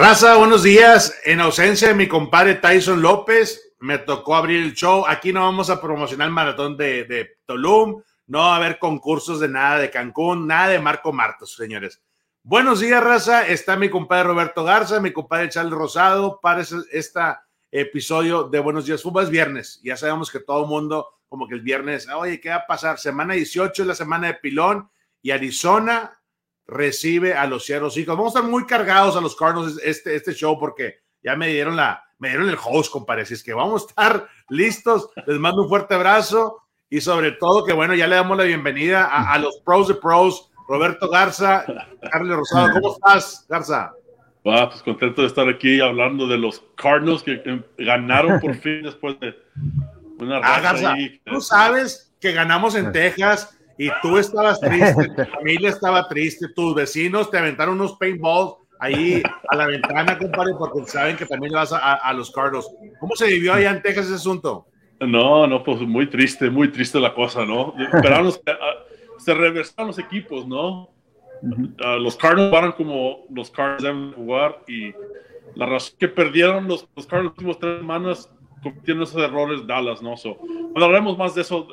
Raza, buenos días. En ausencia de mi compadre Tyson López, me tocó abrir el show. Aquí no vamos a promocionar el maratón de, de Tulum, no va a haber concursos de nada de Cancún, nada de Marco Martos, señores. Buenos días, raza. Está mi compadre Roberto Garza, mi compadre Charles Rosado para este episodio de Buenos Días Fútbol. Es viernes. Ya sabemos que todo el mundo, como que el viernes, oye, ¿qué va a pasar? Semana 18 es la semana de pilón y Arizona recibe a los Seattle Seahawks. Vamos a estar muy cargados a los Cardinals este, este show porque ya me dieron la, me dieron el host, compadre. Así es que vamos a estar listos. Les mando un fuerte abrazo y sobre todo que bueno, ya le damos la bienvenida a, los pros de pros, Roberto Garza, Carlos Rosado. ¿Cómo estás, Garza? Ah, pues contento de estar aquí hablando de los Cardinals que, ganaron por fin después de una ah, Garza, Tú sabes que ganamos en Texas y tú estabas triste, tu familia estaba triste, tus vecinos te aventaron unos paintballs ahí a la ventana, compadre, porque saben que también vas a, los Cardinals. ¿Cómo se vivió allá en Texas ese asunto? No, no, pues muy triste, muy triste la cosa, ¿no? Esperamos que ah, se reversaron los equipos, ¿no? Ah, los Cardinals van como los Cardinals deben jugar y la razón que perdieron los, los Cardinals las últimas tres semanas cometieron esos errores Dallas, ¿no? So, hablaremos más de eso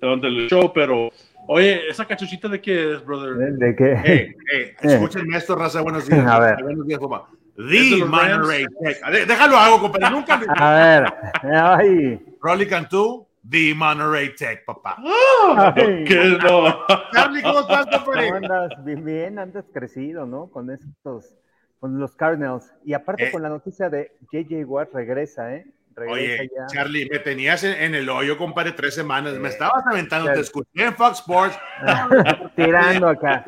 durante el show, pero Oye, ¿esa cachuchita de qué es, brother? ¿De qué? Eh, eh, escúchenme esto, raza, buenos días. A ver. Buenos días, papá. The Monterey Tech. Déjalo hago, compadre. Nunca. A ver. Ay. Rolly Cantú, The Monterey Tech, papá. ¿Qué no? Charlie, ¿cómo estás, compadre? andas? Bien, bien, andas crecido, ¿no? Con estos, con los Cardinals. Y aparte eh. con la noticia de JJ Watt regresa, ¿eh? Oye, Charlie, me tenías en, el hoyo, compadre, tres semanas. Me estabas aventando, te escuché en Fox Sports. Tirando acá.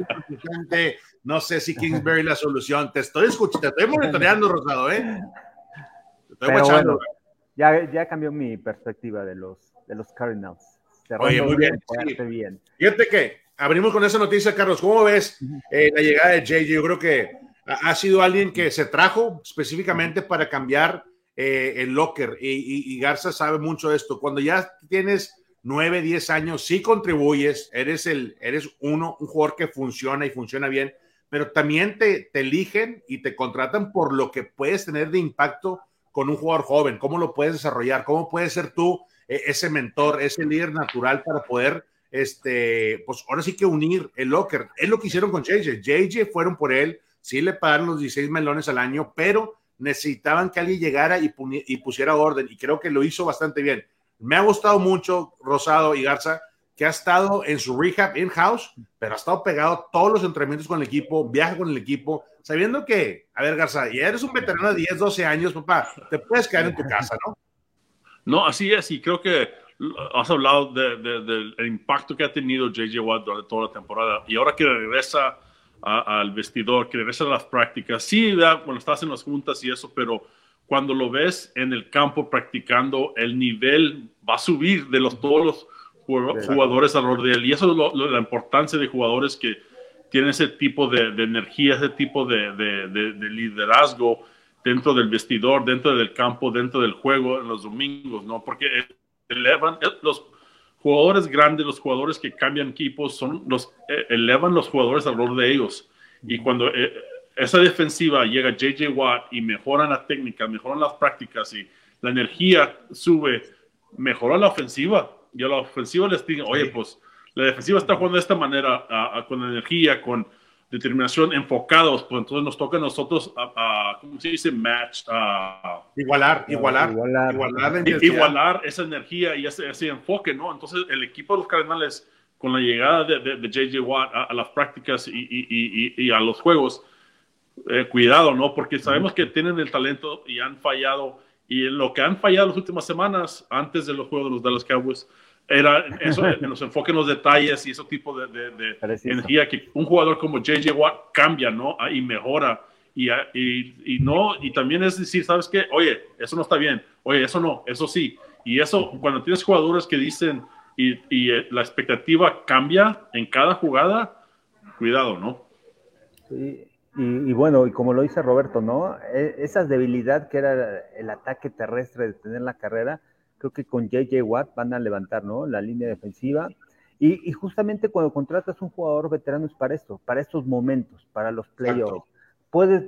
No sé si Kingsbury la solución. Te estoy escuchando, te estoy monitoreando, Rosado, ¿eh? Te estoy Bueno, ya, ya cambió mi perspectiva de los, de los Cardinals. Oye, muy bien. bien. Fíjate que abrimos con esa noticia, Carlos. ¿Cómo ves eh, la llegada de JJ? Yo creo que ha sido alguien que se trajo específicamente para cambiar eh, el locker y, Garza sabe mucho de esto. Cuando ya tienes 9, 10 años, sí contribuyes, eres, el, eres uno, un jugador que funciona y funciona bien, pero también te, te eligen y te contratan por lo que puedes tener de impacto con un jugador joven, cómo lo puedes desarrollar, cómo puedes ser tú eh, ese mentor, ese líder natural para poder, este, pues ahora sí que unir el locker. Es lo que hicieron con JJ. JJ fueron por él, sí le pagaron los 16 melones al año, pero necesitaban que alguien llegara y, pusiera orden y creo que lo hizo bastante bien. Me ha gustado mucho Rosado y Garza, que ha estado en su rehab in-house, pero ha estado pegado todos los entrenamientos con el equipo, viaja con el equipo, sabiendo que, a ver, Garza, ya eres un veterano de 10, 12 años, papá, te puedes quedar en tu casa, ¿no? No, así es, y creo que has hablado del impacto que ha tenido JJ Watt durante toda la temporada, y ahora que regresa al vestidor, que regresa a las prácticas. Sí, cuando estás en las juntas y eso, pero cuando lo ves en el campo practicando, el nivel va a subir de los, todos los jugadores alrededor de él. Y eso es la importancia de jugadores que tienen ese tipo de, energía, ese tipo de, de, liderazgo dentro del vestidor, dentro del campo, dentro del juego en los domingos, ¿no? Porque elevan los jugadores grandes, los jugadores que cambian equipos, son los, eh, elevan los jugadores alrededor de ellos. Y cuando eh, esa defensiva llega JJ Watt y mejoran la técnica, mejoran las prácticas y la energía sube, mejora la ofensiva. Y a la ofensiva les digo, oye, pues la defensiva está jugando de esta manera, con energía, con determinación, enfocados, pues entonces nos toca a nosotros, a, ¿cómo se dice? Match, a, igualar, igualar, igualar, igualar, igualar esa energía y ese, ese, enfoque, ¿no? Entonces el equipo de los Cardenales, con la llegada de, de, JJ Watt a, las prácticas y, y, y, a los juegos, eh, cuidado, ¿no? Porque sabemos que tienen el talento y han fallado, y en lo que han fallado las últimas semanas, antes de los juegos de los Dallas Cowboys, era eso, en los enfoques en los detalles y ese tipo de, de, energía que un jugador como JJ Watt cambia, ¿no? Ah, y mejora. Y, ah, y, y, no, y también es decir, ¿sabes qué? Oye, eso no está bien. Oye, eso no, eso sí. Y eso, cuando tienes jugadores que dicen y, y eh, la expectativa cambia en cada jugada, cuidado, ¿no? Sí. Y, bueno, y como lo dice Roberto, ¿no? E, esa debilidad que era el ataque terrestre de tener la carrera, creo que con JJ Watt van a levantar, ¿no? La línea defensiva. Y, justamente cuando contratas un jugador veterano es para esto, para estos momentos, para los playoffs. Puedes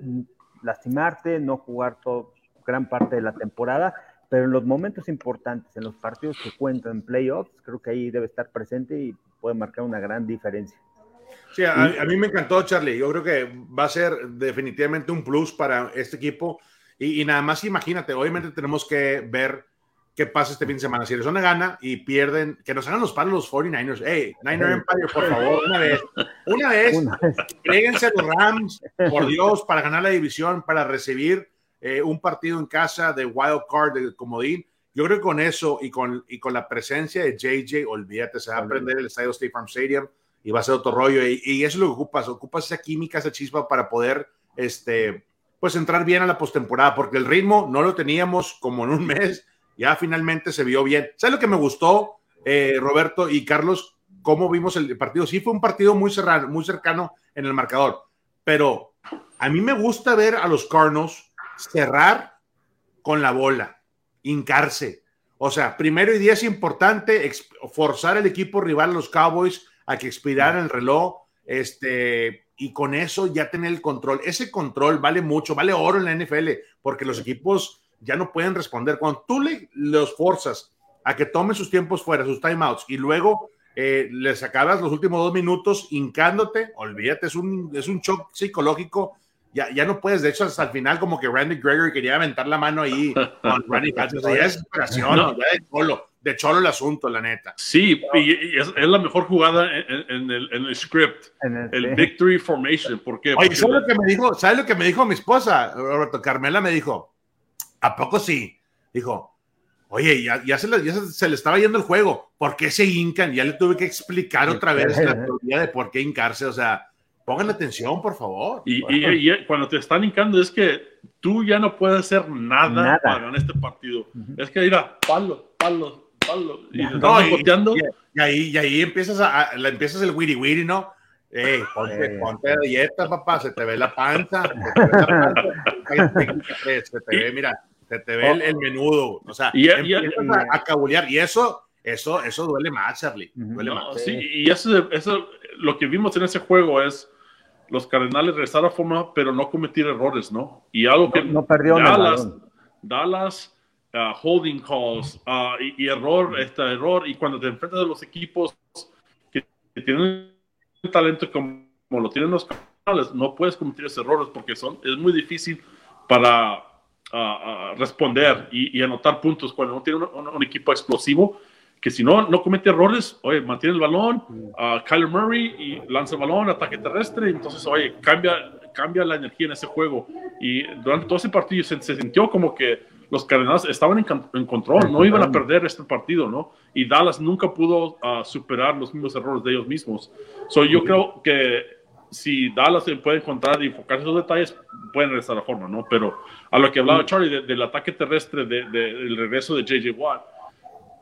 lastimarte, no jugar todo, gran parte de la temporada, pero en los momentos importantes, en los partidos que cuentan en playoffs, creo que ahí debe estar presente y puede marcar una gran diferencia. Sí, a, mí me encantó, Charlie. Yo creo que va a ser definitivamente un plus para este equipo. Y, y nada más imagínate, obviamente tenemos que ver qué pasa este fin de semana. Si Arizona gana y pierden, que nos hagan los palos los 49ers. Hey, Niner Empire, por favor, una vez. Una vez, créguense los Rams, por Dios, para ganar la división, para recibir eh, un partido en casa de wild card, de comodín. Yo creo que con eso y con, y con la presencia de JJ, olvídate, se va a prender el estadio State Farm Stadium y va a ser otro rollo. Y, y, eso es lo que ocupas, ocupas esa química, esa chispa para poder, este, pues entrar bien a la postemporada, porque el ritmo no lo teníamos como en un mes ya finalmente se vio bien. ¿Sabes lo que me gustó, eh, Roberto y Carlos? ¿Cómo vimos el partido? Sí, fue un partido muy, cerrado, muy cercano en el marcador, pero a mí me gusta ver a los Cardinals cerrar con la bola, hincarse. O sea, primero y día es importante forzar al equipo rival, los Cowboys, a que expiraran el reloj, este, y con eso ya tener el control. Ese control vale mucho, vale oro en la NFL, porque los equipos ya no pueden responder. Cuando tú le, los forzas a que tomen sus tiempos fuera, sus timeouts, y luego eh, les acabas los últimos dos minutos hincándote, olvídate, es un, es un shock psicológico. Ya, ya no puedes, de hecho, hasta el final, como que Randy Gregory quería aventar la mano ahí con Randy Patch. ya es desesperación, ya de cholo, de cholo el asunto, la neta. Sí, y, es, la mejor jugada en, el, en el, script, el, Victory Formation. ¿Por qué? Oye, ¿sabes lo, que me dijo, ¿sabes lo que me dijo mi esposa, Roberto? Carmela me dijo, ¿A poco sí? Dijo, oye, ya, ya, se, le, ya se, le, estaba yendo el juego. ¿Por qué se hincan? Ya le tuve que explicar otra vez la teoría de por qué hincarse. O sea, pongan atención, por favor. Y, y, cuando te están hincando es que tú ya no puedes hacer nada, para ganar este partido. Es que mira, palo, palo, palo. Y, no, y, ahí, y ahí empiezas, a, la, empiezas el wiri wiri, ¿no? Ey, ponte, ponte de dieta, papá, se te ve la panza. Se te ve, mira, se te ve el, menudo, o sea, y, a, cabulear, y eso, eso, eso duele más, Charlie, duele más. Sí, y eso, eso, lo que vimos en ese juego es los Cardenales regresar a forma, pero no cometer errores, ¿no? Y algo que no, perdió Dallas, Dallas uh, holding calls uh, y, error, este error, y cuando te enfrentas a los equipos que, tienen talento como, lo tienen los Cardenales, no puedes cometer esos errores porque son, es muy difícil para responder y, anotar puntos cuando no tiene un, equipo explosivo, que si no, no comete errores, oye, mantiene el balón, uh, Kyler Murray y lanza el balón, ataque terrestre, entonces, oye, cambia, cambia la energía en ese juego. Y durante todo ese partido se, sintió como que los Cardenales estaban en, control, no iban a perder este partido, ¿no? Y Dallas nunca pudo superar los mismos errores de ellos mismos. So, yo creo que si Dallas se puede encontrar y enfocar esos detalles, pueden regresar a la forma, ¿no? Pero a lo que hablaba mm. Charlie del ataque terrestre, de, del regreso de JJ Watt,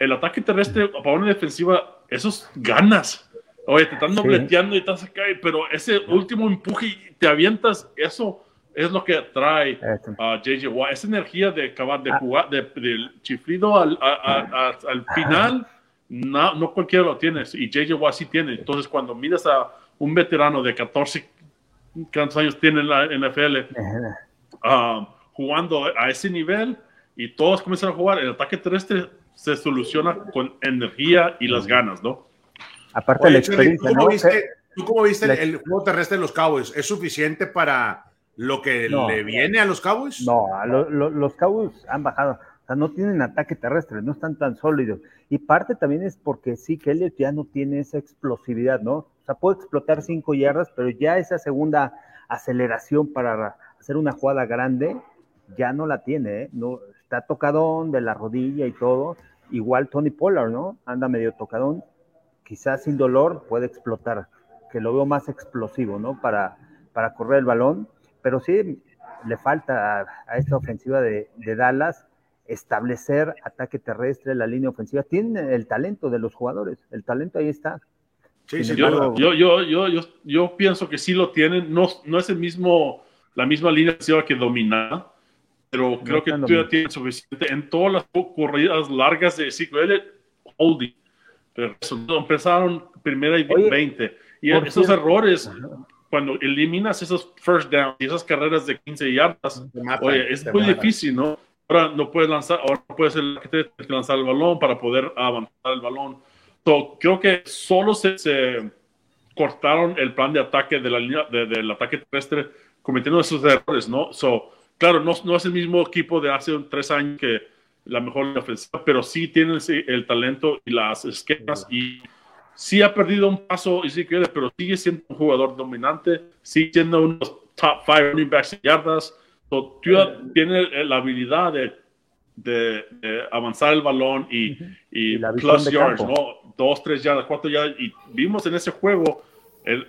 el ataque terrestre para una defensiva, esos ganas. Oye, te están dobleteando y estás acá, pero ese último empuje y te avientas, eso es lo que trae a JJ Watt. Esa energía de acabar de ah. jugar, de, del chiflido al, al final, no, no cualquiera lo tiene, y JJ Watt sí tiene. Entonces, cuando miras a un veterano de 14, ¿cuántos años tiene en la NFL? Ah, jugando a ese nivel y todos comienzan a jugar, el ataque terrestre se soluciona con energía y las ganas, ¿no? Aparte de la experiencia, ¿tú cómo viste, ¿tú cómo viste el, juego terrestre de los Cowboys? ¿Es suficiente para lo que le viene a los Cowboys? No, los Cowboys han bajado. O sea, no tienen ataque terrestre, no están tan sólidos. Y parte también es porque sí, que él ya no tiene esa explosividad, ¿no? O sea, puede explotar cinco yardas, pero ya esa segunda aceleración para hacer una jugada grande ya no la tiene, ¿eh? No, está tocadón de la rodilla y todo. Igual Tony Pollard, ¿no? Anda medio tocadón. Quizás sin dolor puede explotar, que lo veo más explosivo, ¿no? Para, para correr el balón. Pero sí le falta a, esta ofensiva de, de Dallas establecer ataque terrestre, la línea ofensiva. Tienen el talento de los jugadores, el talento ahí está. Sí, sí, yo, yo, yo, yo, yo, pienso que sí lo tienen. No, no es el mismo, la misma línea que domina, pero creo que tú ya tienes suficiente en todas las corridas largas de ciclo. Él Pero empezaron primera y 20. Y esos errores, cuando eliminas esos first downs y esas carreras de 15 yardas, oye, es muy difícil, ¿no? Ahora no puedes lanzar, ahora no puedes lanzar el balón para poder avanzar el balón. Creo que solo se, se, cortaron el plan de ataque de la línea del ataque terrestre cometiendo esos errores, ¿no? So, claro, no, no es el mismo equipo de hace tres años que la mejor ofensiva, pero sí tienen el, talento y las esquemas y sí ha perdido un paso y sí quiere, pero sigue siendo un jugador dominante, sigue siendo uno de los top five running backs en yardas. So, tiene la habilidad de, de, avanzar el balón y, y, plus yards, ¿no? Dos, tres yardas, cuatro yardas. Y vimos en ese juego el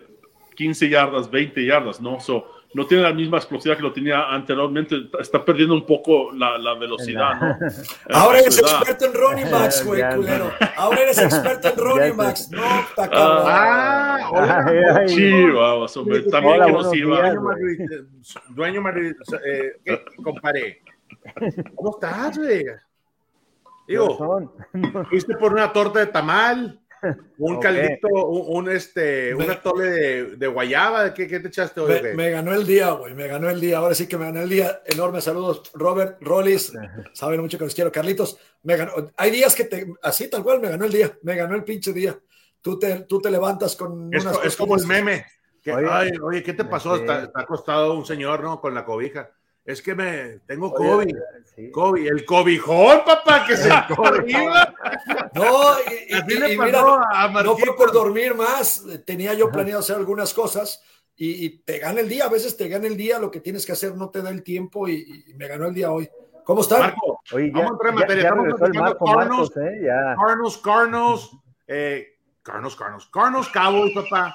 15 yardas, 20 yardas, ¿no? So, no tiene la misma explosividad que lo tenía anteriormente, está perdiendo un poco la, la velocidad, ¿no? Ahora eres experto en running backs, güey, culero. Ahora eres experto en running backs. No, está cabrón. Ah, hola, chivas, hombre, también hola, que nos iba. Dueño Madrid, eh, comparé. ¿Cómo estás, güey? Digo, fuiste por una torta de tamal. Un caldito, un, este, un atole de, guayaba, ¿qué, ¿qué, te echaste hoy? Me, ganó el día, güey, me ganó el día, ahora sí que me ganó el día. Enormes saludos, Robert, Rollis, saben mucho que los quiero, Carlitos, me ganó, hay días que te, así tal cual, me ganó el día, me ganó el pinche día. Tú te, tú te levantas con es, Es como el meme. oye, ay, oye, ¿qué te pasó? Está, está acostado un señor, ¿no? Con la cobija es que me tengo COVID. COVID, el cobijón, papá, que se arriba. No, y, mira, no fue por dormir más. Tenía yo planeado hacer algunas cosas y, te gana el día. A veces te gana el día, lo que tienes que hacer no te da el tiempo y, me ganó el día hoy. ¿Cómo están? Marco, vamos a entrar en materia. Carnos. Carnos, Carnos, eh, Carnos, Carnos, Carnos papá.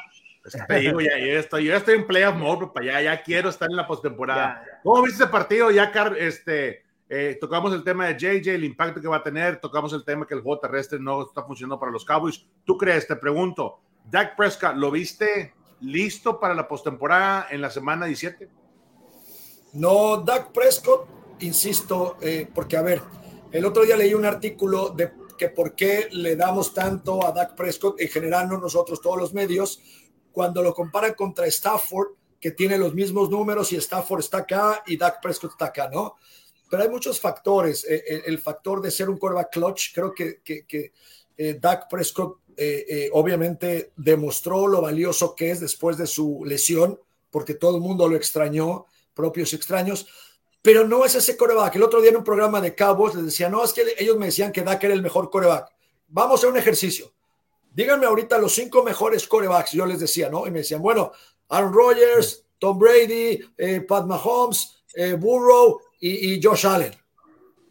Te digo, ya, ya, estoy, yo estoy en playoff mode, papá, ya, ya quiero estar en la postemporada. ¿Cómo viste ese partido? Ya, este, eh, tocamos el tema de JJ, el impacto que va a tener, tocamos el tema que el juego terrestre no está funcionando para los Cowboys. ¿Tú crees? Te pregunto, Dak Prescott, ¿lo viste listo para la postemporada en la semana 17? No, Dak Prescott, insisto, eh, porque a ver, el otro día leí un artículo de que por qué le damos tanto a Dak Prescott, en general no nosotros, todos los medios, cuando lo comparan contra Stafford, que tiene los mismos números y Stafford está acá y Dak Prescott está acá, ¿no? Pero hay muchos factores. Eh, eh, el, factor de ser un quarterback clutch, creo que, que, eh, Dak Prescott obviamente demostró lo valioso que es después de su lesión, porque todo el mundo lo extrañó, propios extraños, pero no es ese coreback. El otro día en un programa de Cowboys les decía, no, es que ellos me decían que Dak era el mejor coreback. Vamos a un ejercicio. Díganme ahorita los cinco mejores corebacks, yo les decía, ¿no? Y me decían, bueno, Aaron Rodgers, Tom Brady, eh, Pat Mahomes, eh, Burrow y, Josh Allen.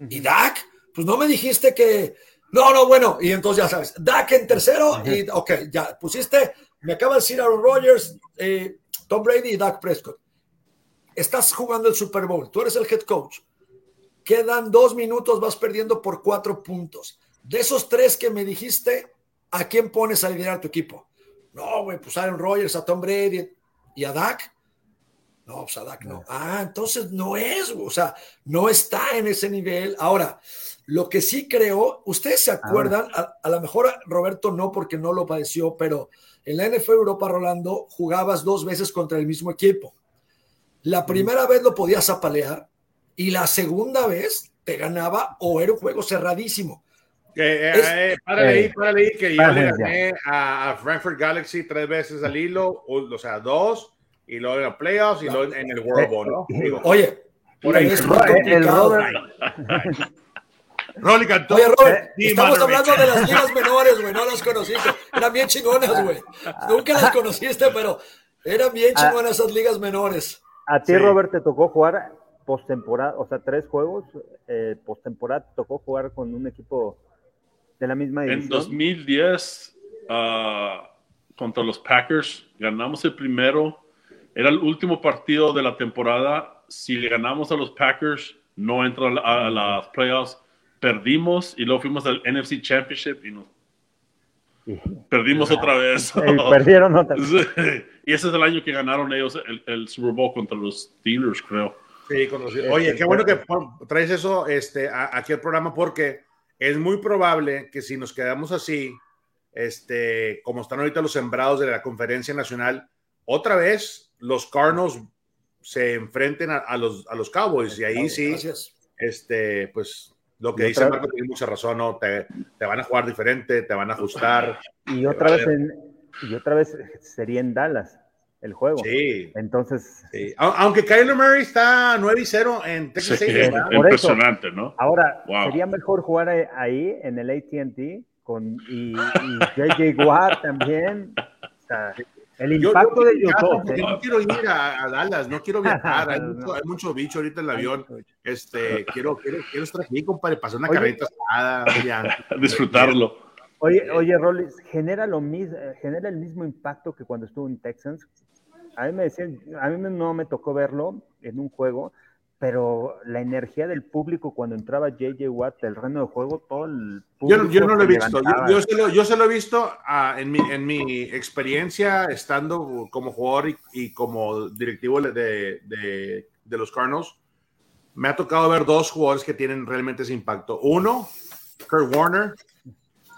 ¿Y Dak? Pues no me dijiste que... No, no, bueno, y entonces ya sabes, Dak en tercero y, ok, ya pusiste, me acaba de decir Aaron Rodgers, eh, Tom Brady y Dak Prescott. Estás jugando el Super Bowl, tú eres el head coach. Quedan dos minutos, vas perdiendo por cuatro puntos. De esos tres que me dijiste, ¿a quién pones a liderar tu equipo? No, güey, pues Aaron Rodgers, a Tom Brady y a Dak. No, pues a Dak no. Ah, entonces no es, o sea, no está en ese nivel. Ahora, lo que sí creo, ustedes se acuerdan, a, lo mejor Roberto no porque no lo padeció, pero en la NFL Europa, Rolando, jugabas dos veces contra el mismo equipo. La primera vez lo podías apalear y la segunda vez te ganaba o era un juego cerradísimo. Eh, eh, para ahí, para ahí, que yo le gané a, Frankfurt Galaxy tres veces al hilo, o, sea, dos, y luego en los playoffs y luego en el World Bowl, ¿no? Oye, por ahí es muy complicado. Rolly cantó. Oye, Robert, estamos hablando de las ligas menores, güey, no las conociste. Eran bien chingonas, güey. Nunca las conociste, pero eran bien ah. chingonas esas ligas menores. A ti, Robert, te tocó jugar postemporada, o sea, tres juegos eh, postemporada, te tocó jugar con un equipo de la misma En 2010, ah, contra los Packers, ganamos el primero. Era el último partido de la temporada. Si le ganamos a los Packers, no entra a, las playoffs. Perdimos y luego fuimos al NFC Championship y no. Perdimos otra vez. perdieron otra vez. Y ese es el año que ganaron ellos el, Super Bowl contra los Steelers, creo. Sí, Oye, qué bueno que traes eso este, aquí al programa porque es muy probable que si nos quedamos así, este, como están ahorita los sembrados de la conferencia nacional, otra vez los Cardinals se enfrenten a, los, a los Cowboys y ahí sí, este, pues lo que dice Marco tiene mucha razón, ¿no? Te, te, van a jugar diferente, te van a ajustar. Y otra vez, y otra vez sería en Dallas el juego. Sí. Entonces. Aunque Kyler Murray está 9 y 0 en Texas. impresionante, ¿no? Ahora, sería mejor jugar ahí en el ATT con y, y JJ Watt también. O sea, el impacto de YouTube. ¿eh? No quiero ir a, Dallas, no quiero viajar. Hay, mucho, bicho ahorita en el avión. Este, quiero, quiero, quiero estar aquí, compadre, pasar una carreta Disfrutarlo. Oye, oye, Rollis, genera lo mismo, genera el mismo impacto que cuando estuvo en Texans. A mí me decían, a mí no me tocó verlo en un juego, pero la energía del público cuando entraba JJ Watt del reino de juego, todo el público. Yo, no lo he visto, yo, se lo, he visto ah, en, mi, en mi experiencia estando como jugador y, como directivo de, de, de, los Cardinals. Me ha tocado ver dos jugadores que tienen realmente ese impacto. Uno, Kurt Warner,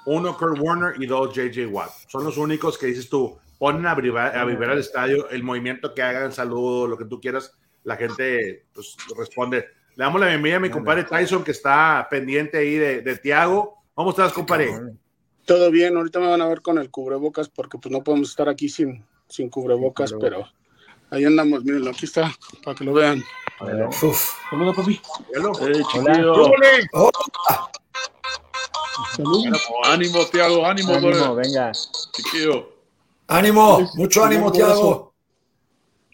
uno Kurt Warner y dos JJ Watt. Son los únicos que dices tú, ponen a vivir, a vivir al estadio, el movimiento que hagan, saludo, lo que tú quieras la gente pues, responde. Le damos la bienvenida a mi compadre Tyson, que está pendiente ahí de, de Tiago. ¿Cómo estás, compadre? Todo bien, ahorita me van a ver con el cubrebocas porque pues no podemos estar aquí sin, sin cubrebocas, pero ahí andamos, mírenlo, aquí está, para que lo vean. Saludos, papi. Ánimo, Tiago, ánimo, ánimo venga. Ánimo, mucho ánimo, Tiago.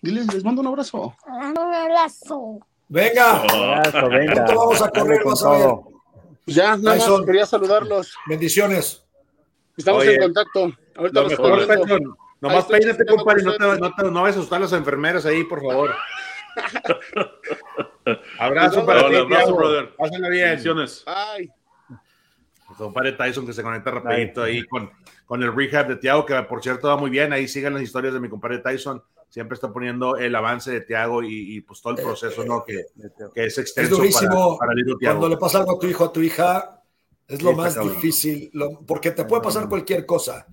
Diles, les mando un abrazo. Un abrazo. Venga. abrazo, venga. vamos a correr, a ver. Pues ya, nada más quería saludarlos. Bendiciones. Estamos en contacto. Ahorita los mejor, Nomás peínate, compadre, no, te, no, te, no vas a asustar a las enfermeras ahí, por favor. abrazo para ti, abrazo, brother. Pásenla bien. Bendiciones. Ay. Compadre Tyson que se conecta rapidito ahí con, con el rehab de Tiago, que por cierto va muy bien. Ahí sigan las historias de mi compadre Tyson siempre está poniendo el avance de Tiago y, pues todo el proceso, ¿no? Que, es extenso. Es durísimo. Para, Cuando le pasa algo a tu hijo, a tu hija, es lo más difícil, porque te puede pasar cualquier cosa,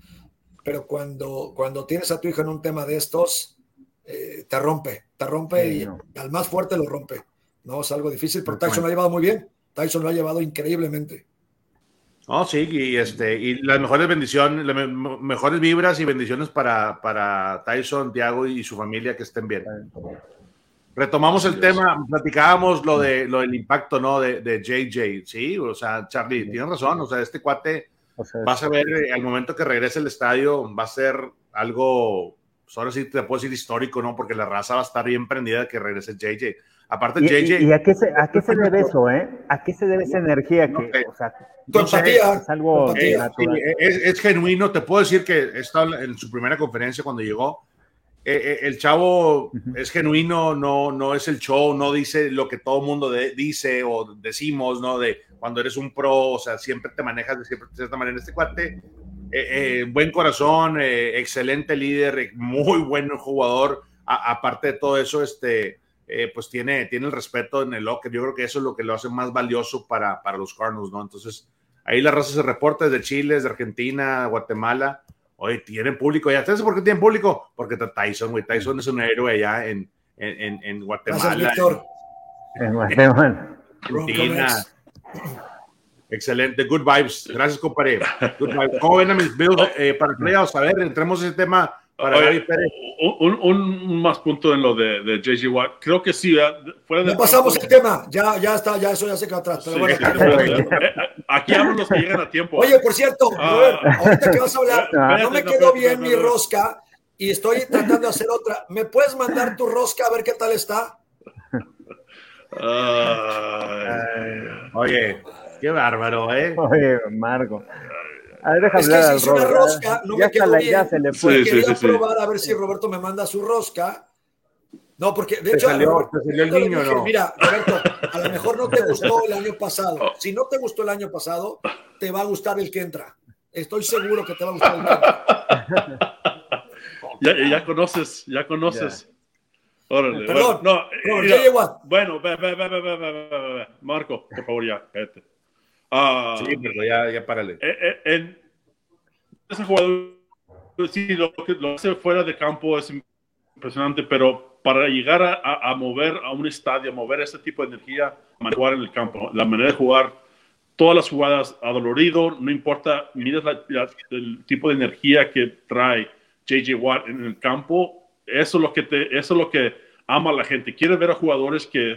pero cuando, cuando tienes a tu hija en un tema de estos, eh, te rompe, te rompe y al más fuerte lo rompe. No, es algo difícil, pero Tyson lo ha llevado muy bien. Tyson lo ha llevado increíblemente. Oh, sí, y, este, y las mejores bendiciones, las mejores vibras y bendiciones para, para Tyson, Tiago y su familia que estén bien. Retomamos el tema, platicábamos lo, de, lo del impacto, ¿no? De, de JJ, sí, o sea, Charlie, tienes razón, o sea, este cuate, vas a ver, eh, al momento que regrese al estadio, va a ser algo, pues ahora sí te puedo decir histórico, ¿no? Porque la raza va a estar bien prendida de que regrese JJ. Aparte, JJ. ¿Y, a, qué se, a qué se debe eso, eh? ¿A qué se debe esa energía? Que, o sea, es algo es, genuino. Te puedo decir que estaba en su primera conferencia cuando llegó. Eh, eh, el chavo es genuino, no, no es el show, no dice lo que todo el mundo dice o decimos, ¿no? De cuando eres un pro, o sea, siempre te manejas de, siempre, de cierta manera. Este cuate, eh, buen corazón, excelente líder, muy buen jugador. aparte de todo eso, este eh, pues tiene, tiene el respeto en el locker. Yo creo que eso es lo que lo hace más valioso para, para los Cardinals, ¿no? Entonces, ahí la raza se reporta desde Chile, desde Argentina, Guatemala. Oye, tienen público ya. ¿Sabes por qué tienen público? Porque Tyson, güey. Tyson es un héroe allá en, en, en, Guatemala. En Guatemala. Argentina. Excelente, good vibes. Gracias, compadre. ¿Cómo ven a mis videos eh, para playoffs? A ver, entremos en ese tema un, un, más punto en lo de, de JJ Watt. Creo que sí. Fuera de pasamos el tema. Ya, ya está, ya eso ya se queda atrás. aquí hablan los que llegan a tiempo. Oye, por cierto, ah. ahorita que vas a hablar, no me quedó bien mi rosca y estoy tratando de hacer otra. ¿Me puedes mandar tu rosca a ver qué tal está? Oye, qué bárbaro, ¿eh? Oye, Marco. A ver, es que si hice una rosca, no me quedó bien. Ya se le fue. Quería probar a ver si Roberto me manda su rosca. No, porque de hecho, salió, el niño, ¿no? mira, Roberto, a lo mejor no te gustó el año pasado. Si no te gustó el año pasado, te va a gustar el que entra. Estoy seguro que te va a gustar el que entra. ya, ya conoces, ya conoces. Órale, Perdón, bueno, no, mira, bueno, ve, ve, ve, ve, Marco, por favor, ya, cállate. Ah, sí, pero ya, ya párale. Eh, eh, en, ese jugador, sí, lo que lo hace fuera de campo es impresionante, pero para llegar a, mover a un estadio, a mover ese tipo de energía, jugar en el campo, la manera de jugar, todas las jugadas adolorido, no importa, miras el tipo de energía que trae JJ Watt en el campo, eso es lo que, te, eso es lo que ama la gente. Quiere ver a jugadores que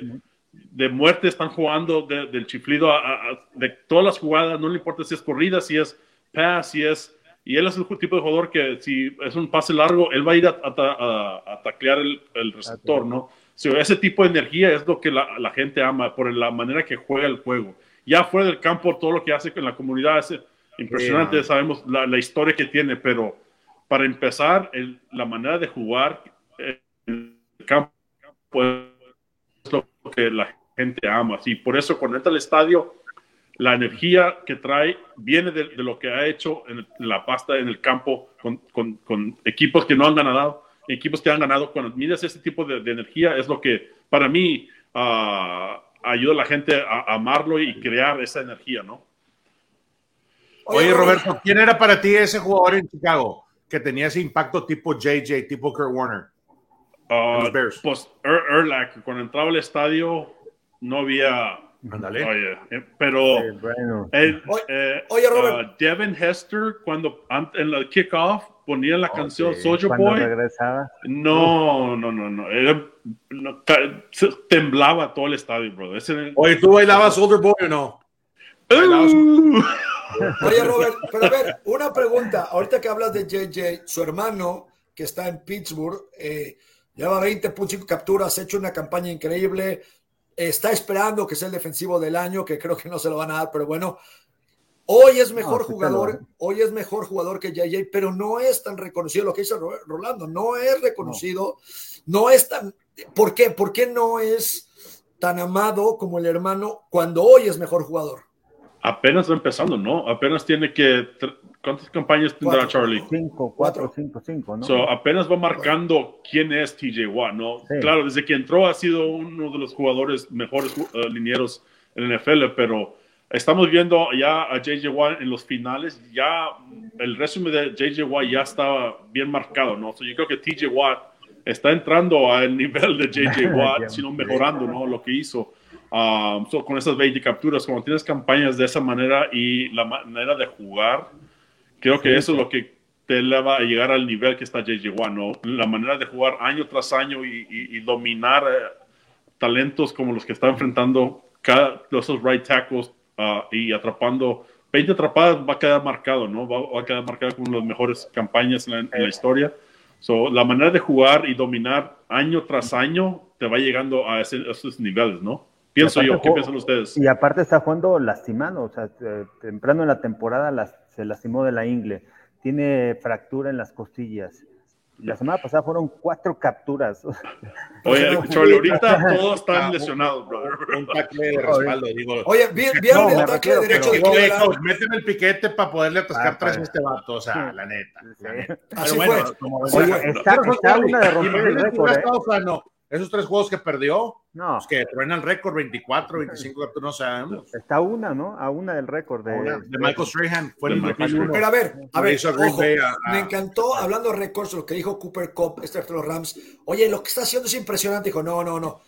de muerte están jugando del chiflido de todas las jugadas, no le importa si es corrida, si es pass, si es... Y él es el tipo de jugador que si es un pase largo, él va a ir a, taclear el, receptor, ¿no? ese tipo de energía es lo que la, gente ama por la manera que juega el juego. Ya fuera del campo, todo lo que hace con la comunidad es impresionante, sabemos la, la, historia que tiene, pero para empezar, la manera de jugar en el campo es lo que la gente ama. Y por eso cuando entra al estadio, la energía que trae viene de, lo que ha hecho en, la pasta en el campo con, equipos que no han ganado, equipos que han ganado. Cuando miras ese tipo de, energía, es lo que para mí ah, ayuda a la gente a, amarlo y crear esa energía, ¿no? Oye, Roberto, ¿quién era para ti ese jugador en Chicago que tenía ese impacto tipo JJ, tipo Kurt Warner? Uh, pues Erlach, cuando entraba al estadio, no había. Oye, eh, pero. Eh, oye, Robert. Uh, Devin Hester, cuando en la kickoff ponía la canción Soldier Boy. No, no, no, no. Era, temblaba todo el estadio, bro. Oye, ¿tú bailabas Soldier Boy o no? Uh. Oye, Robert, pero a ver, una pregunta. Ahorita que hablas de JJ, su hermano, que está en Pittsburgh, eh, lleva 20.5 capturas, ha hecho una campaña increíble, está esperando que sea el defensivo del año, que creo que no se lo van a dar, pero bueno, hoy es mejor jugador, hoy es mejor jugador que JJ, pero no es tan reconocido lo que dice Rolando, no es reconocido, no, es tan, ¿por qué? ¿Por qué no es tan amado como el hermano cuando hoy es mejor jugador? Apenas va empezando, ¿no? Apenas tiene que ¿Cuántas campañas tendrá Charlie? Cinco, cuatro, cinco, cinco, ¿no? So, apenas va marcando quién es TJ Watt, ¿no? Claro, desde que entró ha sido uno de los jugadores mejores uh, linieros en el NFL, pero estamos viendo ya a JJ Watt en los finales, ya el resumen de JJ Watt ya estaba bien marcado, ¿no? So, yo creo que TJ Watt está entrando al nivel de JJ Watt, sino mejorando, ¿no? Lo que hizo. Um, con esas 20 capturas, cuando tienes campañas de esa manera y la manera de jugar, Creo que eso es lo que te eleva a llegar al nivel que está JJ Watt, ¿no? La manera de jugar año tras año y, dominar eh, talentos como los que está enfrentando cada, esos right tackles ah, y atrapando 20 atrapadas va a quedar marcado, ¿no? Va, a quedar marcado con las mejores campañas en la, historia. So, la manera de jugar y dominar año tras año te va llegando a, esos niveles, ¿no? Pienso yo, ¿qué piensan ustedes? Y aparte está jugando lastimado, o sea, temprano en la temporada las se lastimó de la ingle, tiene fractura en las costillas. La semana pasada fueron cuatro capturas. Oye, Charlie, ahorita todos están lesionados, brother. Un tackle de respaldo, digo. Oye, ¿vieron el tackle derecho de Oye, méteme el piquete para poderle atascar ah, tres a este vato, o sea, la neta. Así fue. Oye, está, está una de romper el récord. Esos tres juegos que perdió, no. Pues que truena el récord 24, 25, no sabemos. Está una, ¿no? A una del récord de, de, Michael Strahan. Fue el Pero a ver, a ver, me encantó, hablando de récords, lo que dijo Cooper Cup, este de los Rams. Oye, lo que está haciendo es impresionante. Dijo, no, no, no.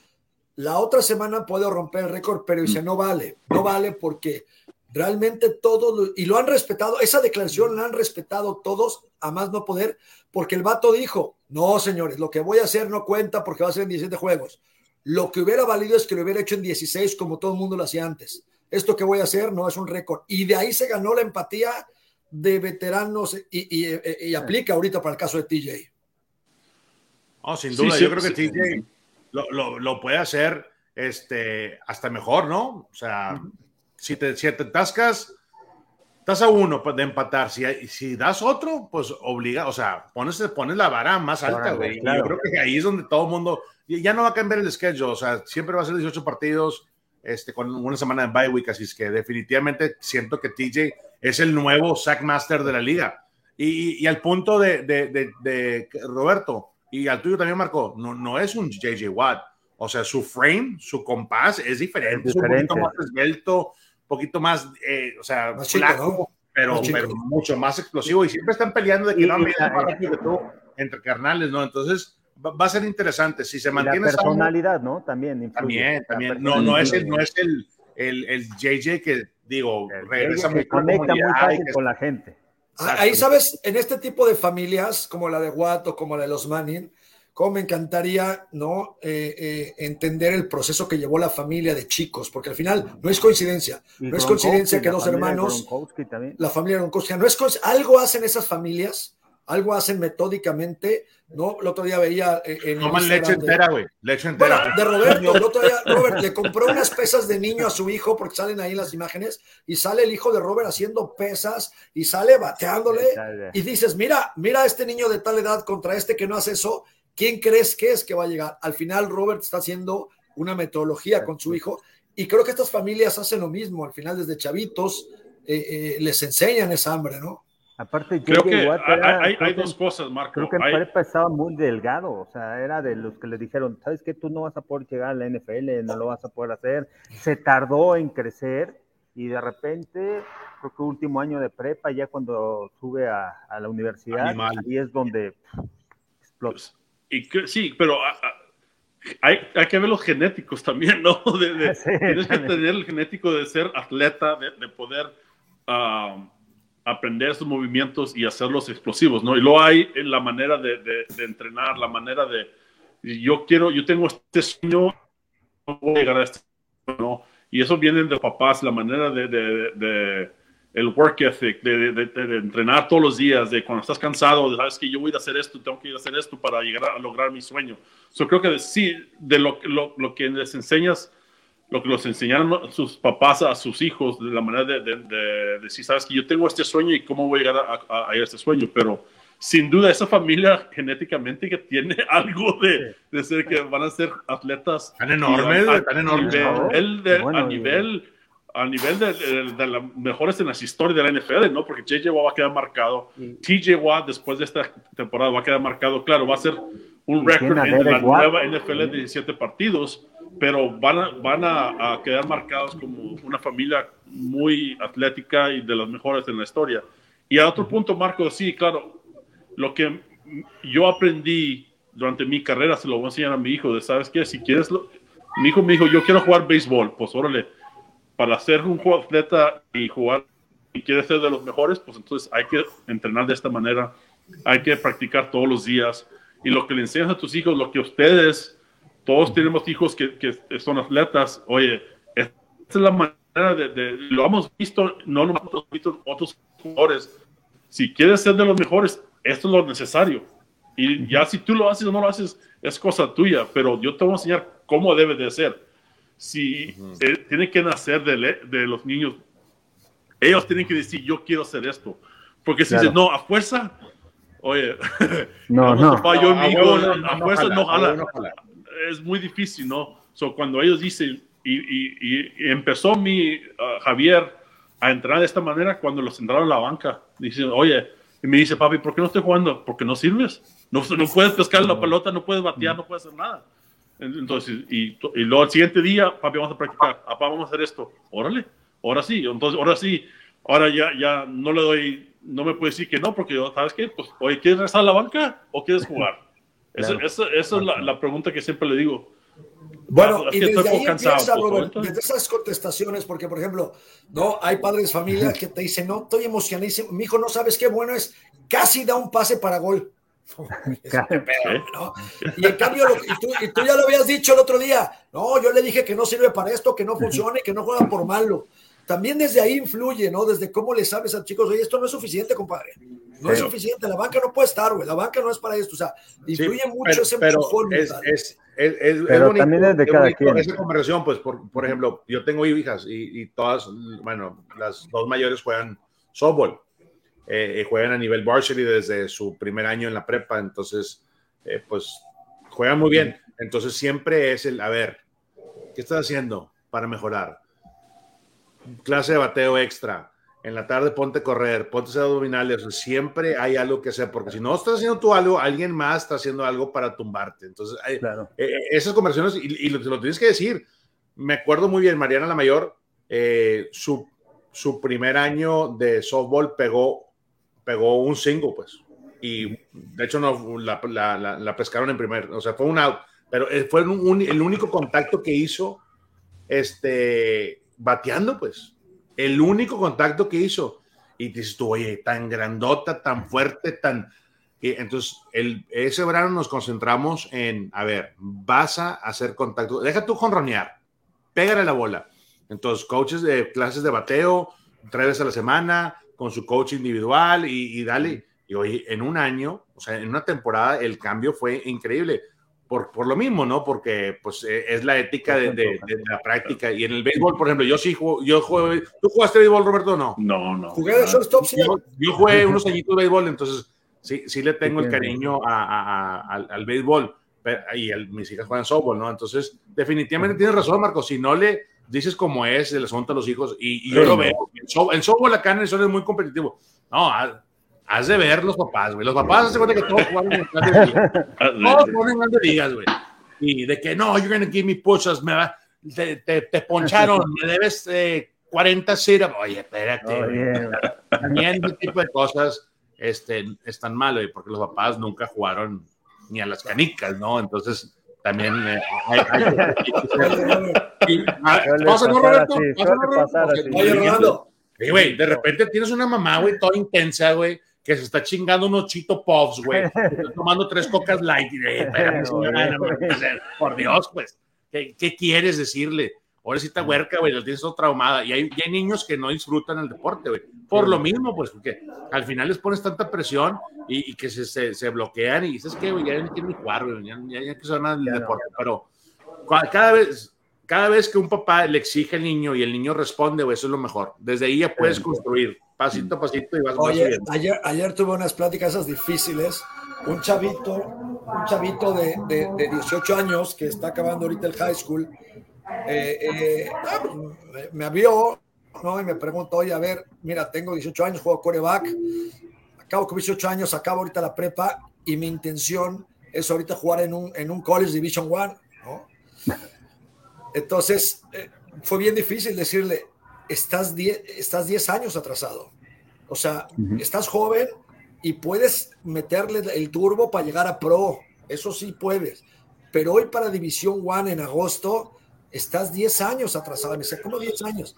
La otra semana puedo romper el récord, pero dice, no vale, no vale porque realmente todos, y lo han respetado, esa declaración la han respetado todos a más no poder, porque el vato dijo, no, señores, lo que voy a hacer no cuenta porque va a ser en 17 juegos. Lo que hubiera valido es que lo hubiera hecho en 16 como todo el mundo lo hacía antes. Esto que voy a hacer no es un récord. Y de ahí se ganó la empatía de veteranos y, aplica ahorita para el caso de TJ. Oh, sin duda, yo creo que TJ lo, puede hacer este, hasta mejor, ¿no? O sea, si, te, si te atascas estás a uno de empatar. Si, si das otro, pues obliga, o sea, pones, pones la vara más alta, güey. Yo creo que ahí es donde todo el mundo, ya no va a cambiar el schedule, o sea, siempre va a ser 18 partidos este, con una semana de bye week, así es que definitivamente siento que TJ es el nuevo Sackmaster de la liga. Y, y, al punto de, de, de, Roberto, y al tuyo también, Marco, no, no es un JJ Watt. O sea, su frame, su compás es diferente, es, un poquito más esbelto, poquito más, eh, o sea, pero, pero, mucho más explosivo y siempre están peleando de que no, mira, más rápido que tú entre carnales, ¿no? Entonces, va a ser interesante. Si se mantiene. la personalidad, ¿no? También. También, también. No, no es el, no es el, el, el JJ que, digo, regresa muy conecta muy fácil con la gente. Ah, ahí, sabes, en este tipo de familias, como la de Watt o como la de los Manning, cómo me encantaría ¿no? Eh, eh, entender el proceso que llevó la familia de chicos, porque al final no es coincidencia, no es coincidencia que dos hermanos, la familia Gronkowski, no es algo hacen esas familias algo hacen metódicamente, ¿no? El otro día veía eh, en Toman leche entera, güey, leche entera. Bueno, de Roberto, el otro día Robert le compró unas pesas de niño a su hijo, porque salen ahí las imágenes, y sale el hijo de Robert haciendo pesas, y sale bateándole, y dices, mira, mira a este niño de tal edad contra este que no hace eso, ¿quién crees que es que va a llegar? Al final Robert está haciendo una metodología con su hijo, y creo que estas familias hacen lo mismo, al final desde chavitos eh, eh, les enseñan esa hambre, ¿no? Aparte, creo que hay, dos cosas, Marco. Creo que en prepa estaba muy delgado, o sea, era de los que le dijeron, ¿sabes qué? Tú no vas a poder llegar a la NFL, no lo vas a poder hacer. Se tardó en crecer y de repente, creo que último año de prepa, ya cuando sube a, la universidad, ahí es donde explota. Sí, pero hay, hay, que ver los genéticos también, ¿no? tienes que tener el genético de ser atleta, de, poder... Aprender estos movimientos y hacerlos explosivos, ¿no? Y lo hay en la manera de, entrenar, la manera de, yo quiero, yo tengo este sueño, no voy a llegar a este ¿no? Y eso viene de papás, la manera de el work ethic, de, entrenar todos los días, de cuando estás cansado, de sabes que yo voy a hacer esto, tengo que ir a hacer esto para llegar a lograr mi sueño. Yo creo que sí, de lo, lo, lo que les enseñas lo que los enseñaron sus papás a sus hijos, de la manera de, decir, sabes que yo tengo este sueño y cómo voy a llegar a, a, este sueño, pero sin duda esa familia genéticamente que tiene algo de, de ser que van a ser atletas tan enormes, tan enormes. a nivel a nivel de, de, las mejores en las historias de la NFL, ¿no? Porque JJ Watt va a quedar marcado, TJ Watt después de esta temporada va a quedar marcado, claro, va a ser un récord en la nueva NFL de 17 partidos, pero van a, van a, quedar marcados como una familia muy atlética y de las mejores en la historia. Y a otro punto, Marco, sí, claro, lo que yo aprendí durante mi carrera se lo voy a enseñar a mi hijo, de, ¿sabes qué? Si quieres, mi hijo me dijo, yo quiero jugar béisbol, pues órale, para ser un jugador atleta y jugar y quieres ser de los mejores, pues entonces hay que entrenar de esta manera, hay que practicar todos los días. Y lo que le enseñas a tus hijos, lo que ustedes todos tenemos hijos que, que son atletas. Oye, es la manera de, lo hemos visto, no lo hemos visto otros jugadores. Si quieres ser de los mejores, esto es lo necesario. Y ya si tú lo haces o no lo haces, es cosa tuya, pero yo te voy a enseñar cómo debe de ser. Si eh, tiene que nacer de, de, los niños, ellos tienen que decir, yo quiero hacer esto. Porque si dicen, no, a fuerza, oye, no, no. Yo, a fuerza no jala es muy difícil, ¿no? So, cuando ellos dicen, y, empezó mi uh, Javier a entrar de esta manera cuando los entraron a la banca. Dicen, oye, y me dice, papi, ¿por qué no estoy jugando? Porque no sirves. No, no puedes pescar la pelota, no puedes batear, no puedes hacer nada. Entonces, y, y luego al siguiente día, papi, vamos a practicar. Papá, vamos a hacer esto. Órale, ahora sí. Entonces, ahora sí, ahora ya, ya no le doy, no me puede decir que no, porque, ¿sabes qué? Pues, oye, ¿quieres regresar a la banca o quieres jugar? Esa, es la, pregunta que siempre le digo. Bueno, y desde ahí empieza, Robert, desde esas contestaciones, porque por ejemplo, no hay padres de familia que te dicen, no, estoy emocionadísimo, mi hijo no sabes qué bueno es, casi da un pase para gol. Y en cambio, y tú, ya lo habías dicho el otro día, no, yo le dije que no sirve para esto, que no funcione, que no juega por malo. También desde ahí influye, ¿no? Desde cómo le sabes a chicos, oye, esto no es suficiente, compadre. No es suficiente, la banca no puede estar, güey, la banca no es para esto, o sea, influye mucho ese pero es, es, es, es, pero también es de cada quien. Esa conversación, pues, por, por, ejemplo, yo tengo hijas y, y, todas, bueno, las dos mayores juegan softball, eh, juegan a nivel varsity desde su primer año en la prepa, entonces, eh, pues, juegan muy bien. Entonces, siempre es el, a ver, ¿qué estás haciendo para mejorar? Clase de bateo extra en la tarde ponte a correr, ponte a hacer abdominales, siempre hay algo que hacer, porque si no estás haciendo tú algo, alguien más está haciendo algo para tumbarte. Entonces, eh, eh, esas conversaciones, y, lo, tienes que decir, me acuerdo muy bien, Mariana la Mayor, eh, su, su primer año de softball pegó, pegó un single, pues, y de hecho no la, pescaron en primer, o sea, fue un out, pero eh, fue el único contacto que hizo este bateando, pues, el único contacto que hizo. Y dices tú, oye, tan grandota, tan fuerte, tan... Y entonces, el, ese verano nos concentramos en, a ver, vas a hacer contacto, deja tú jonronear, pégale la bola. Entonces, coaches de clases de bateo, tres veces a la semana, con su coach individual y, y dale. Y oye, en un año, o sea, en una temporada, el cambio fue increíble. Por, por, lo mismo, ¿no? Porque pues e, es la ética de, de, la práctica. Y en el béisbol, por ejemplo, yo sí juego, yo juego, ¿tú jugaste béisbol, Roberto? No. No, no. Jugué de shortstop, sí. Yo, jugué unos añitos de béisbol, entonces sí, sí le tengo el cariño a, a, al, al, béisbol. y mis hijas juegan softball, ¿no? Entonces, definitivamente tienes razón, Marco. Si no le dices como es, se les monta a los hijos, y, y yo lo veo. En softball acá en el es muy competitivo. No, Has de ver los papás, güey. Los papás se cuenta que todos jugaron en grandes ligas. Todos jugaron en grandes ligas, güey. Y de que no, you're gonna give me pushas, me va, te, te, te poncharon, me debes eh, 40 syrup. Oye, espérate. Oh, También ese tipo de cosas este, están mal, güey, porque los papás nunca jugaron ni a las canicas, ¿no? Entonces, también eh, hay, hay, hay, Pásalo, Roberto. Pásalo, Oye, Rolando. güey, de repente tienes una mamá, güey, toda intensa, güey, que se está chingando unos chito puffs, güey. Está tomando tres cocas light. por Dios, pues. ¿Qué, ¿Qué, quieres decirle? Está huerca, güey, la tienes todo traumada. Y hay, y hay, niños que no disfrutan el deporte, güey. Por lo mismo, pues, porque al final les pones tanta presión y, y que se, se, se, bloquean y dices que, güey, ya no quieren jugar, güey, ya, ya, ya que son el deporte. Pero cada vez, cada vez que un papá le exige al niño y el niño responde, güey, eso es lo mejor. Desde ahí ya puedes construir pasito a pasito y vas Oye, ayer, ayer tuve unas pláticas esas difíciles. Un chavito, un chavito de, de, de 18 años que está acabando ahorita el high school, eh, eh, ah, me, me vio, ¿no? Y me preguntó, oye, a ver, mira, tengo 18 años, juego coreback, acabo con 18 años, acabo ahorita la prepa y mi intención es ahorita jugar en un, en un college Division One, ¿no? Entonces, eh, fue bien difícil decirle, estás 10 estás diez años atrasado. O sea, uh -huh. estás joven y puedes meterle el turbo para llegar a pro. Eso sí puedes. Pero hoy para División One en agosto, estás 10 años atrasado. Me dice, ¿cómo 10 años?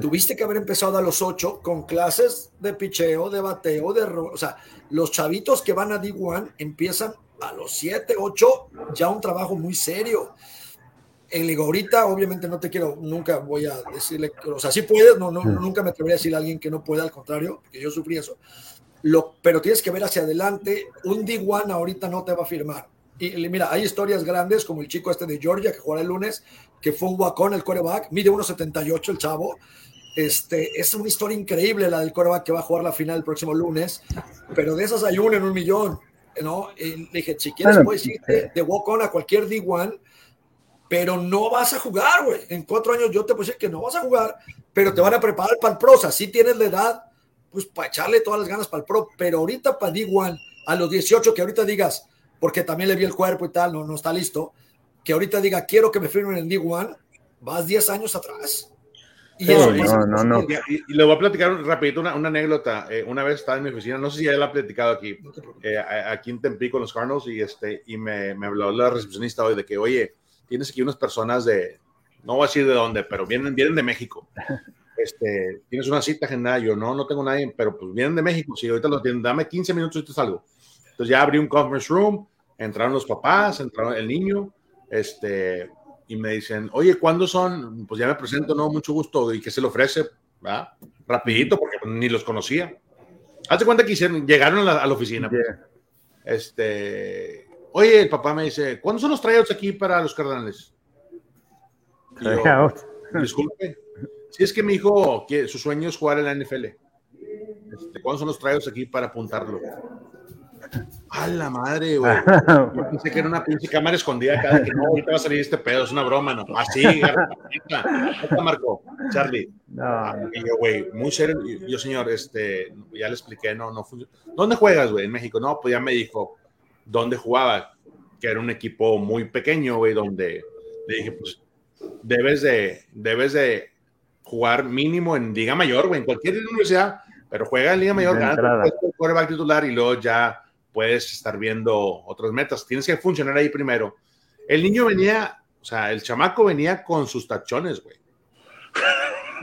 Tuviste que haber empezado a los 8 con clases de picheo, de bateo, de... O sea, los chavitos que van a D1 empiezan a los 7, 8, ya un trabajo muy serio en Liga ahorita, obviamente no te quiero, nunca voy a decirle, o sea, sí puedes, no, no, nunca me atrevería a decirle a alguien que no puede, al contrario, porque yo sufrí eso. Lo, pero tienes que ver hacia adelante. Un D1 ahorita no te va a firmar. Y mira, hay historias grandes como el chico este de Georgia que jugará el lunes, que fue un guacón el coreback, mide 1.78 el chavo. Este, es una historia increíble la del coreback que va a jugar la final el próximo lunes, pero de esas hay una en un millón. ¿no? Y le dije, si quieres, puedes irte de walk-on a cualquier D1 pero no vas a jugar, güey. En cuatro años yo te puedo decir que no vas a jugar, pero te van a preparar para el pro. O sea, si tienes la edad, pues para echarle todas las ganas para el pro, pero ahorita para D1, a los 18, que ahorita digas, porque también le vi el cuerpo y tal, no, no está listo, que ahorita diga, quiero que me firmen en D1, vas 10 años atrás. Y, no, no, no. Y, y, le voy a platicar rapidito una, una anécdota. Eh, una vez estaba en mi oficina, no sé si ya la ha platicado aquí, eh, aquí en Tempico, en los Cardinals, y, este, y me, me habló la recepcionista hoy de que, oye, tienes aquí unas personas de, no voy a decir de dónde, pero vienen, vienen de México. Este, tienes una cita agendada, yo no, no tengo nadie, pero pues vienen de México, si ahorita lo tienen, dame 15 minutos y te salgo. Entonces ya abrí un conference room, entraron los papás, entraron el niño, este, y me dicen, oye, ¿cuándo son? Pues ya me presento, no, mucho gusto, ¿y qué se le ofrece? ¿verdad? Rapidito, porque ni los conocía. Hazte cuenta que hicieron, llegaron a la, a la oficina. Pues. Este, Oye, el papá me dice, ¿cuándo son los tryouts aquí para los Cardenales? Yo, Disculpe. Si es que mi hijo, que su sueño es jugar en la NFL. Este, ¿Cuándo son los tryouts aquí para apuntarlo? A la madre, güey. Yo pensé que era una pinche cámara escondida cada que no, ahorita va a salir este pedo, es una broma, ¿no? Así, ¿Qué Marco? Charlie. No. Y yo, güey, muy serio. Yo, señor, este, ya le expliqué, no, no funciona. ¿Dónde juegas, güey? En México. No, pues ya me dijo, donde jugaba, que era un equipo muy pequeño, güey, donde le dije, pues, debes de, debes de jugar mínimo en Liga Mayor, güey, en cualquier universidad, pero juega en Liga Mayor, gana el quarterback titular y luego ya puedes estar viendo otras metas. Tienes que funcionar ahí primero. El niño venía, o sea, el chamaco venía con sus tachones, güey.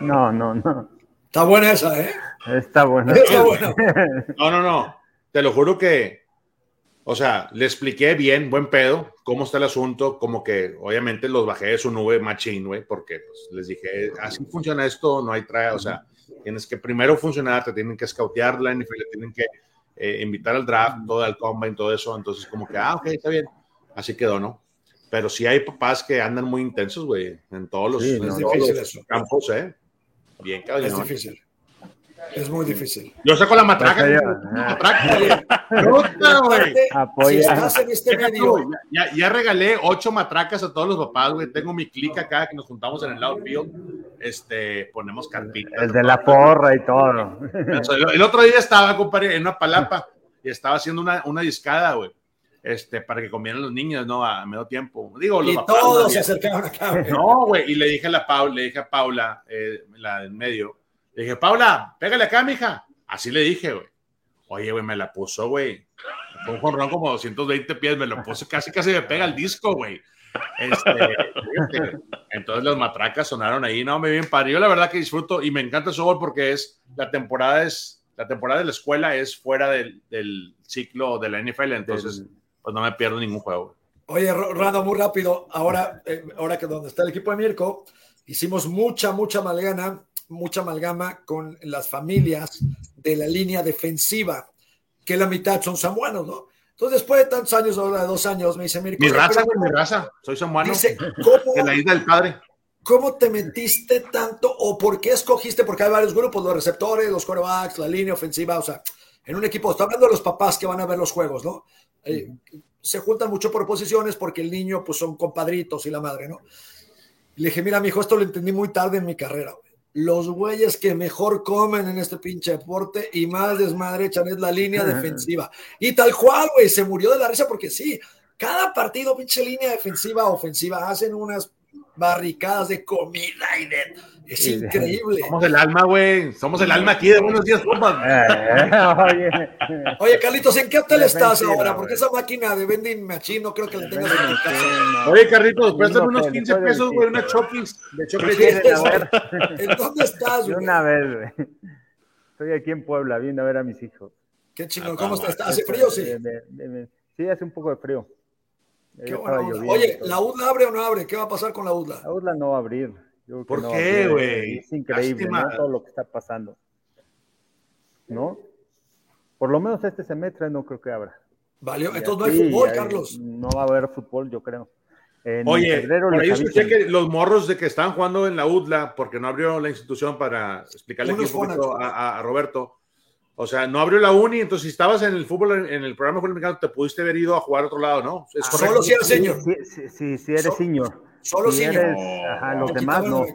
No, no, no. Está buena esa, ¿eh? Está buena. Está buena. No, no, no. Te lo juro que, o sea, le expliqué bien, buen pedo, cómo está el asunto, como que obviamente los bajé de su nube machine, güey, porque pues, les dije, así funciona esto, no hay trae, o sea, tienes que primero funcionar, te tienen que scoutear la NFL, tienen que eh, invitar al draft, todo al combine, todo eso, entonces como que, ah, ok, está bien, así quedó, ¿no? Pero sí hay papás que andan muy intensos, güey, en todos los, campos, ¿eh? Bien, cabrón. Es difícil. Es muy difícil. Yo saco la matraca. este. Ya, ya, regalé ocho matracas a todos los papás, güey. Tengo mi clic acá que nos juntamos en el outfield. Este, ponemos carpitas. El de la porra y todo. El otro día estaba, compadre, en una palapa y estaba haciendo una, una discada, güey. Este, para que comieran los niños, ¿no? A medio tiempo. Digo, los y todos se acercaron acá. No, güey. Y le dije a la Paula, le dije a Paula, eh, la del medio, le dije, Paula, pégale acá, mija. Así le dije, güey. Oye, güey, me la puso, güey. Fue un jorrón como 220 pies, me lo puse casi, casi me pega el disco, güey. Este, entonces las matracas sonaron ahí, no, me bien padre. Yo la verdad que disfruto y me encanta el softball porque es, la temporada es, la temporada de la escuela es fuera del, del ciclo de la NFL, entonces pues no me pierdo ningún juego. Oye, Rando, muy rápido, ahora, eh, ahora que donde está el equipo de Mirko, hicimos mucha, mucha malgana mucha amalgama con las familias de la línea defensiva, que la mitad son samuanos, ¿no? Entonces, después de tantos años, ahora de dos años, me dice, mi raza, mi raza, soy samuano. Dice, ¿cómo, de la isla del padre. ¿Cómo te metiste tanto o por qué escogiste? Porque hay varios grupos, los receptores, los quarterbacks, la línea ofensiva, o sea, en un equipo, estoy hablando de los papás que van a ver los juegos, ¿no? Eh, se juntan mucho por posiciones porque el niño, pues son compadritos y la madre, ¿no? le dije, mira, mi hijo, esto lo entendí muy tarde en mi carrera, güey los güeyes que mejor comen en este pinche deporte y más desmadre echan es la línea defensiva. Y tal cual, güey, se murió de la risa porque sí, cada partido, pinche línea defensiva, ofensiva, hacen unas barricadas de comida y de es increíble. Somos el alma, güey. Somos el alma aquí de buenos días, eh, oye. oye, Carlitos, ¿en qué hotel estás ahora? Porque esa máquina de vending machine no creo que la tengas en tu casa. Oye, Carlitos, préstame unos 15 pesos, güey, una chopis de ¿En dónde estás, güey? Una vez, güey. Estoy aquí en Puebla, viendo a ver a mis hijos. Qué chingón, ¿cómo estás? ¿Hace frío, sí? Sí, hace un poco de frío. Qué bueno. Oye, ¿la UDLA abre o no abre? ¿Qué va a pasar con la UDLA? La UDLA no va a abrir. ¿Por qué, güey? Es increíble todo lo que está pasando. ¿No? Por lo menos este semestre no creo que abra. Valió. Entonces no hay fútbol, Carlos. No va a haber fútbol, yo creo. Oye, por ahí escuché que los morros de que estaban jugando en la UDLA, porque no abrió la institución para explicarle aquí un poquito a, Roberto. O sea, no abrió la uni, entonces si estabas en el fútbol, en el programa de fútbol mexicano, te pudiste haber ido a jugar a otro lado, ¿no? Solo si eres señor. Sí, sí, eres señor. Solo si eres, ajá, los demás no.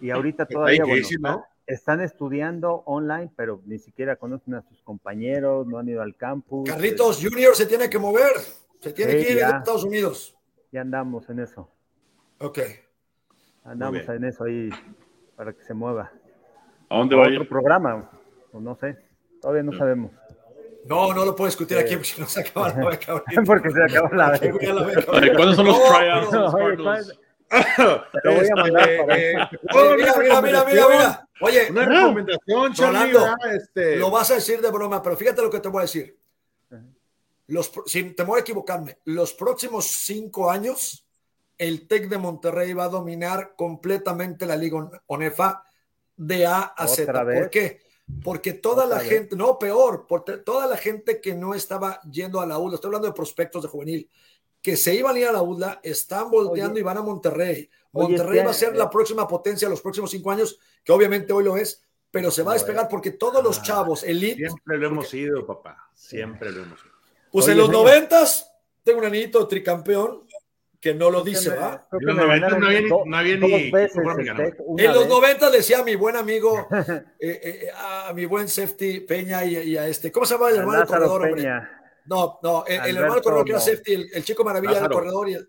Y ahorita todavía bueno, están estudiando online, pero ni siquiera conocen a sus compañeros, no han ido al campus. Carlitos Junior se tiene que mover, se tiene que ir a Estados Unidos. Ya andamos en eso. Ok. Andamos en eso ahí para que se mueva. ¿A dónde va a ir? Otro programa, o no sé, todavía no sabemos. No, no lo puedo discutir aquí porque no se acaba la beca. porque se acaba la beca. ¿Cuándo son los tryouts? Te voy a mandar eh, eh, mira, mira, mira, mira, mira. Oye, una recomendación, Rolando, este... lo vas a decir de broma, pero fíjate lo que te voy a decir. Los, sin temor a equivocarme, los próximos cinco años, el TEC de Monterrey va a dominar completamente la Liga ONEFA de A a Z. ¿Por qué? Porque toda la gente, no, peor, porque toda la gente que no estaba yendo a la UDLA, estoy hablando de prospectos de juvenil, que se iban a ir a la UDLA, están volteando y van a Monterrey. Monterrey va a ser la próxima potencia los próximos cinco años, que obviamente hoy lo es, pero se va a despegar porque todos los ah, chavos, elite. Siempre lo hemos ido, papá. Siempre lo hemos ido. Pues en los noventas, tengo un anillito tricampeón, que no lo dice, ¿va? En los 90 no había ni. En los 90 decía a mi buen amigo, eh, eh, a mi buen safety Peña y, a este, ¿cómo se llama el hermano del corredor? No, no, el, hermano corredor que era safety, el, chico maravilla del corredor y el.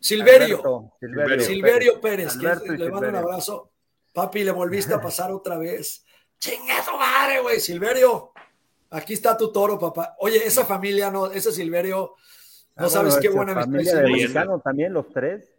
Silverio, Silverio, Pérez, que le mando un abrazo. Papi, le volviste a pasar otra vez. Chingazo madre, güey, Silverio. Aquí está tu toro, papá. Oye, esa familia, no, ese Silverio, no ah, sabes qué buena familia de mexicano también, los tres.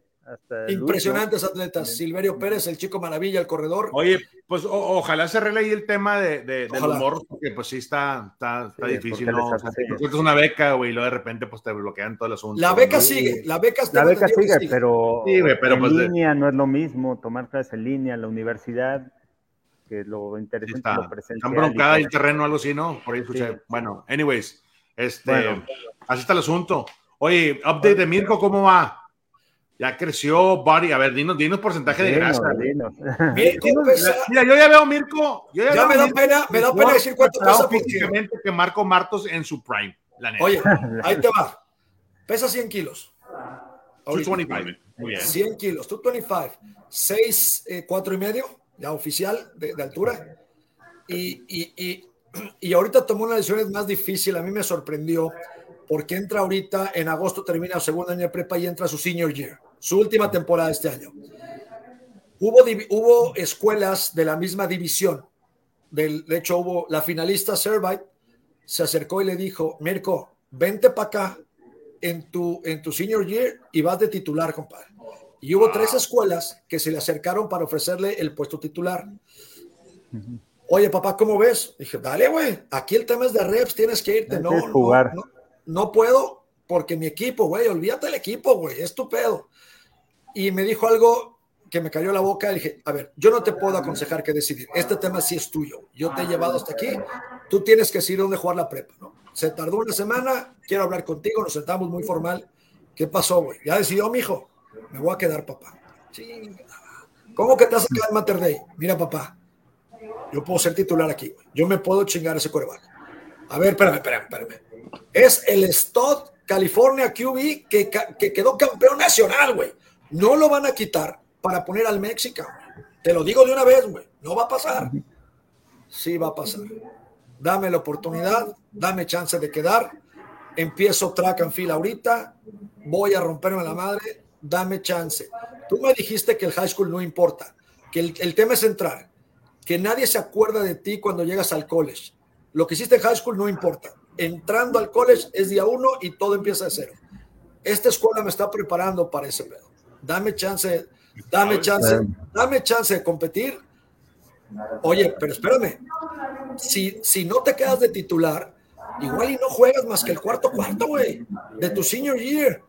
Impresionantes atletas. Silverio Pérez, el chico maravilla, el corredor. Oye, pues ojalá se arregle ahí el tema de, de del humor, porque pues sí está, está, difícil. ¿no? es una beca, güey, y luego de repente pues te bloquean todo el asunto. La beca sigue, la beca, la beca sigue, pero, pero en pues, línea no es lo mismo, tomar clases en línea en la universidad, que lo interesante está, lo Están broncada el terreno, algo así, ¿no? Por ahí escuché. Bueno, anyways, este, así está el asunto. Oye, update de Mirko, ¿cómo va? Ya creció Body. A ver, dinos, dinos porcentaje de grasa. Mirko Mira, yo ya veo Mirko. ya, me, da pena, me da pena decir cuánto pesa. Físicamente que Marco Martos en su prime. La neta. Oye, ahí te va. Pesa 100 kilos. 225. Muy bien. 100 kilos. 225. 6, 4 y medio, ya oficial de, de altura. Y, y, y, y ahorita tomó una decisión más difícil. A mí me sorprendió porque entra ahorita, en agosto termina su segundo año de prepa y entra su senior year su última temporada este año. Hubo, hubo escuelas de la misma división. Del, de hecho, hubo la finalista Servite, se acercó y le dijo, Mirko, vente para acá en tu, en tu senior year y vas de titular, compadre. Y hubo tres escuelas que se le acercaron para ofrecerle el puesto titular. Oye, papá, ¿cómo ves? Dije, dale, güey, aquí el tema es de reps, tienes que irte. No, no, no, no, puedo porque mi equipo, güey, olvídate del equipo, güey, es y me dijo algo que me cayó la boca. Dije, a ver, yo no te puedo aconsejar qué decidir. Este tema sí es tuyo. Yo te he llevado hasta aquí. Tú tienes que decir dónde jugar la prepa, ¿no? Se tardó una semana. Quiero hablar contigo. Nos sentamos muy formal. ¿Qué pasó, güey? Ya decidió, mi hijo. Me voy a quedar, papá. ¿Cómo que te vas a quedar en Mater Day? Mira, papá. Yo puedo ser titular aquí. Yo me puedo chingar ese coreback. A ver, espérame, espérame, espérame. Es el Stott California QB que, que quedó campeón nacional, güey. No lo van a quitar para poner al México. Te lo digo de una vez, güey. No va a pasar. Sí va a pasar. Dame la oportunidad, dame chance de quedar. Empiezo track and field ahorita. Voy a romperme la madre. Dame chance. Tú me dijiste que el high school no importa, que el, el tema es entrar, que nadie se acuerda de ti cuando llegas al college. Lo que hiciste en high school no importa. Entrando al college es día uno y todo empieza de cero. Esta escuela me está preparando para ese pedo dame chance, dame chance, dame chance de competir. Oye, pero espérame, si, si no te quedas de titular, igual y no juegas más que el cuarto cuarto, güey, de tu senior year.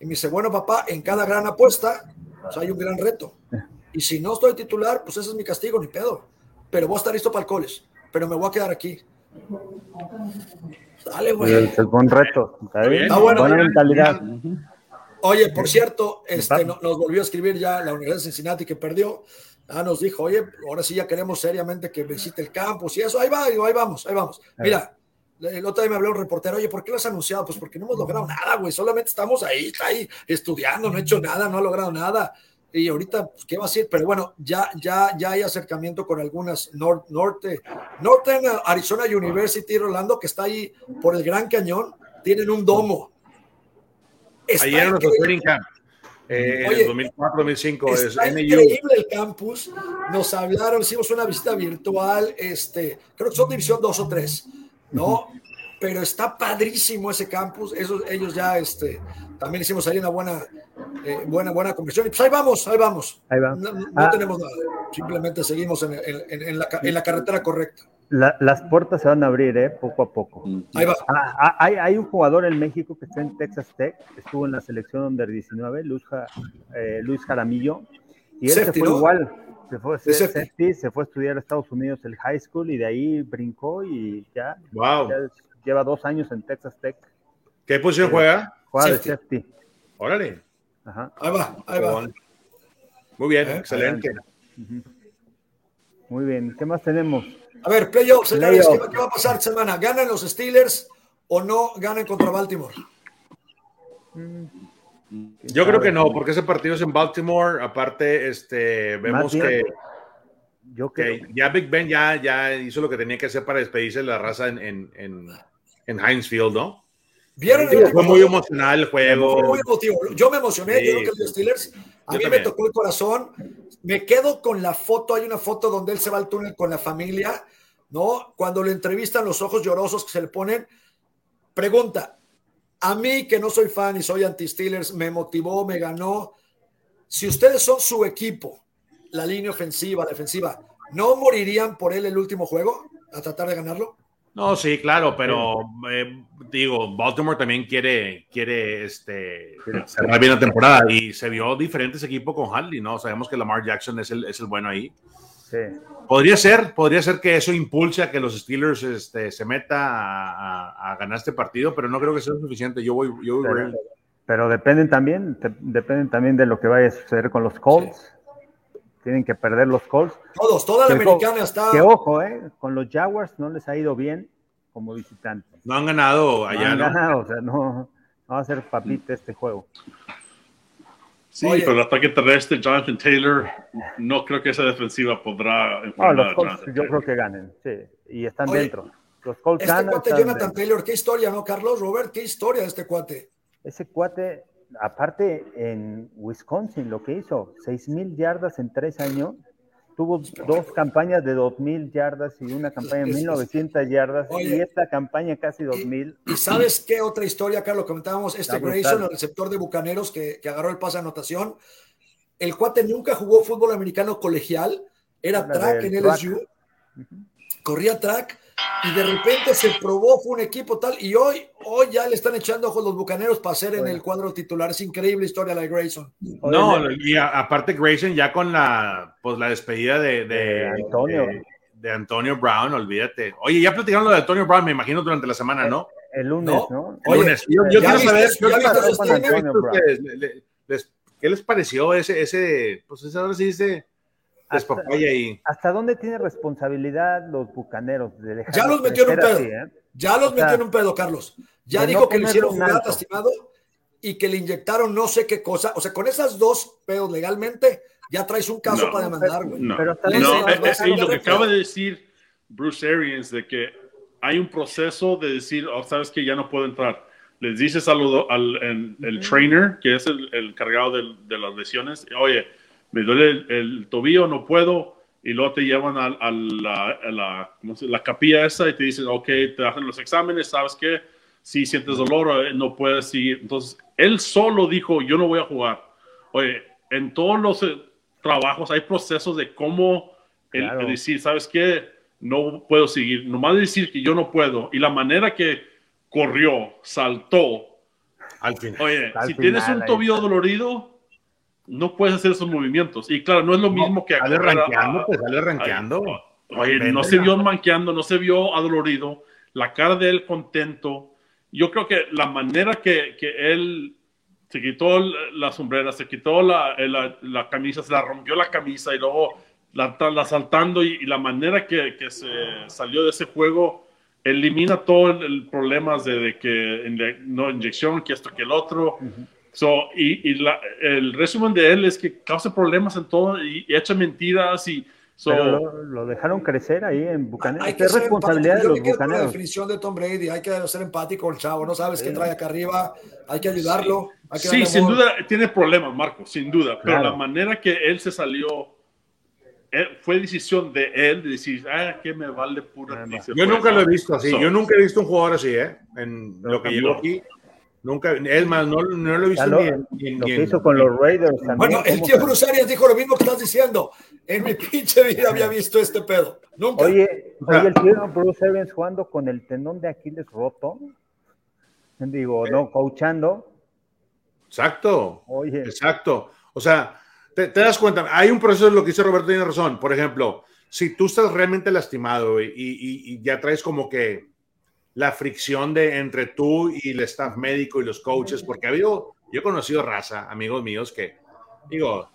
Y me dice, bueno, papá, en cada gran apuesta, pues hay un gran reto. Y si no estoy titular, pues ese es mi castigo, ni pedo. Pero voy a estar listo para el coles, pero me voy a quedar aquí. Dale, güey. Es buen reto. Está, bueno, buena mentalidad. Oye, por cierto, este, nos volvió a escribir ya la Universidad de Cincinnati que perdió. Ah, nos dijo, oye, ahora sí ya queremos seriamente que visite el campus y eso. Ahí va, ahí vamos, ahí vamos. Mira, el otro día me habló un reportero, oye, ¿por qué lo has anunciado? Pues porque no hemos logrado nada, güey. Solamente estamos ahí, está ahí estudiando, no he hecho nada, no ha logrado nada. Y ahorita, pues, ¿qué va a decir? Pero bueno, ya, ya, ya hay acercamiento con algunas norte, Northern Arizona University, Rolando, que está ahí por el Gran Cañón, tienen un domo Ayer en nuestro training camp. Eh, en el 2004, 2005 es increíble el campus. Nos hablaron, hicimos una visita virtual. Este, creo que son división 2 o 3, ¿no? Pero está padrísimo ese campus. Esos, ellos ya, este, también hicimos ahí una buena, eh, buena, buena conversión. Y pues ahí vamos, ahí vamos. Ahí va. No, ah. tenemos nada. Simplemente seguimos en, en, la, en la carretera correcta las puertas se van a abrir, ¿eh? Poco a poco. Ahí va. Ah, ah, hay, hay, un jugador en México que está en Texas Tech, estuvo en la selección under 19, Luis, eh, Luis Jaramillo, y él se fue igual. Se fue, se fue a estudiar a Estados Unidos el high school y de ahí brincó y ya, wow. Lleva dos años en Texas Tech. ¿Qué posición juega? Juega de safety. Órale. Ajá. Ahí va, ahí va. Muy bien, ¿Eh? excelente. Muy bien, ¿qué más tenemos? A ver, playoffs, señores, ¿qué, va a pasar semana? ¿Ganan los Steelers o no ganan contra Baltimore? Yo creo que no, porque ese partido es en Baltimore. Aparte, este, vemos que, yo creo. ya Big Ben ya, ya hizo lo que tenía que hacer para despedirse de la raza en, en, en, en Heinz Field, ¿no? ¿Vieron fue muy emocional el juego. Fue muy emotivo. Yo me emocioné, yo creo que los Steelers, a mí me tocó el corazón. Me quedo con la foto, hay una foto donde él se va al túnel con la familia. ¿no? Cuando le entrevistan los ojos llorosos que se le ponen, pregunta, a mí que no soy fan y soy anti-Steelers, me motivó, me ganó. Si ustedes son su equipo, la línea ofensiva, defensiva, ¿no morirían por él el último juego a tratar de ganarlo? No, sí, claro, pero eh, digo, Baltimore también quiere, quiere este, cerrar bien la temporada y se vio diferentes equipos con Hadley, ¿no? Sabemos que Lamar Jackson es el, es el bueno ahí. Sí. Podría ser, podría ser que eso impulse a que los Steelers este, se meta a, ganar este partido, pero no creo que sea suficiente. Yo voy, yo pero, dependen también, dependen también de lo que vaya a suceder con los Colts. Tienen que perder los Colts. Todos, toda la americana está. Que ojo, eh, con los Jaguars no les ha ido bien como visitantes. No han ganado allá, ¿no? Han ganado, o sea, no, no va a ser papita este juego. Sí, pero el ataque terrestre, Jonathan Taylor, no creo que esa defensiva podrá no, los Colts, yo creo que ganen, sí, y están dentro. Los Colts este cuate Jonathan Taylor, qué historia, ¿no, Carlos? Robert, qué historia de este cuate. Ese cuate, aparte en Wisconsin, lo que hizo, seis mil yardas en tres años, tuvo dos campañas de 2.000 yardas y una campaña de 1.900 yardas y esta campaña casi 2.000. Y, sabes qué otra historia, Carlos? Comentábamos, este Grayson, el receptor de Bucaneros que, agarró el pase de anotación. El cuate nunca jugó fútbol americano colegial, era track en LSU, corría track y de repente se probó, fue un equipo tal, y hoy, hoy ya le están echando ojos los bucaneros para ser en el cuadro titular. Es increíble historia la de Grayson. No, y aparte Grayson ya con la, pues, la despedida de, de, Antonio. De, Antonio Brown, olvídate. Oye, ya platicaron lo de Antonio Brown, me imagino, durante la semana, ¿no? El lunes, ¿no? El lunes. Yo, quiero saber, ¿qué les pareció ese, ese, pues ese, ahora sí dice hasta, ¿Hasta dónde tiene responsabilidad los bucaneros? De ya los metió en un pedo. Eh? Ya los metió en un pedo, Carlos. Ya dijo que le hicieron jugar lastimado y que le inyectaron no sé qué cosa. O sea, con esas dos pedos legalmente, ya traes un caso para demandar, güey. No, pero no, eh, eh, lo que acaba de decir Bruce Arians de que hay un proceso de decir, oh, sabes que ya no puedo entrar. Les dices al, al el, trainer, que es el, el cargado de, de las lesiones, oye, me duele el, tobillo, no puedo, y luego te llevan a, la, la, la, capilla esa y te dicen, ok, te hacen los exámenes, ¿sabes qué? Si sientes dolor, eh, no puedes seguir. Entonces, él solo dijo, yo no voy a jugar. Oye, en todos los eh, trabajos hay procesos de cómo decir, ¿sabes qué? No puedo seguir. Nomás decir que yo no puedo. Y la manera que corrió, saltó. Al final. Oye, si tienes un tobillo dolorido, no puedes hacer esos movimientos. Y claro, no es lo mismo que... Sale ranqueando, pues sale ranqueando. Oye, no se vio manqueando, no se vio adolorido, la cara de él contento. Yo creo que la manera que, que él se quitó la sombrera, se quitó la, la, camisa, se la rompió la camisa y luego la, la saltando y, la manera que, que, se salió de ese juego elimina todo el, problema de, de, que no inyección, que esto, que el otro. So, y, y el resumen de él es que causa problemas en todo y, echa mentiras y... lo, dejaron crecer ahí en Bucaneros. Hay que responsabilidad de los Bucaneros. La definición de Tom Brady, hay que ser empático el chavo, no sabes qué trae acá arriba, hay que ayudarlo. Sí, sin duda tiene problemas, Marco, sin duda, pero la manera que él se salió eh, fue decisión de él de decir, ah, que me vale pura. Yo nunca lo he visto así, yo nunca he visto un jugador así, ¿eh? En lo que llevo aquí. Nunca, es más, no, no lo he visto lo, ni, lo que hizo con los Raiders también. Bueno, el tío Bruce Arias dijo lo mismo que estás diciendo. En mi pinche vida había visto este pedo. Nunca. Oye, oye el tío Bruce Arians jugando con el tendón de Aquiles roto. Digo, no, coachando. Exacto. Oye. Exacto. O sea, te, das cuenta, hay un proceso, lo que dice Roberto tiene razón. Por ejemplo, si tú estás realmente lastimado y, y, y ya traes como que la fricción de entre tú y el staff médico y los coaches, porque ha habido, yo he conocido raza, amigos míos, que, digo,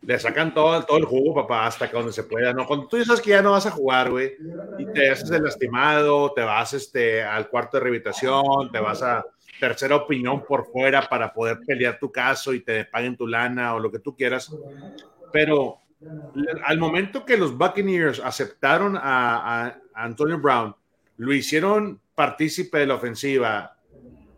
le sacan todo, todo el jugo, papá, hasta que donde se pueda, ¿no? Cuando tú dices que ya no vas a jugar, güey, y te haces el lastimado, te vas este, al cuarto de rehabilitación, te vas a tercera opinión por fuera para poder pelear tu caso y te paguen tu lana o lo que tú quieras. Pero al momento que los Buccaneers aceptaron a, a Antonio Brown, lo hicieron partícipe de la ofensiva,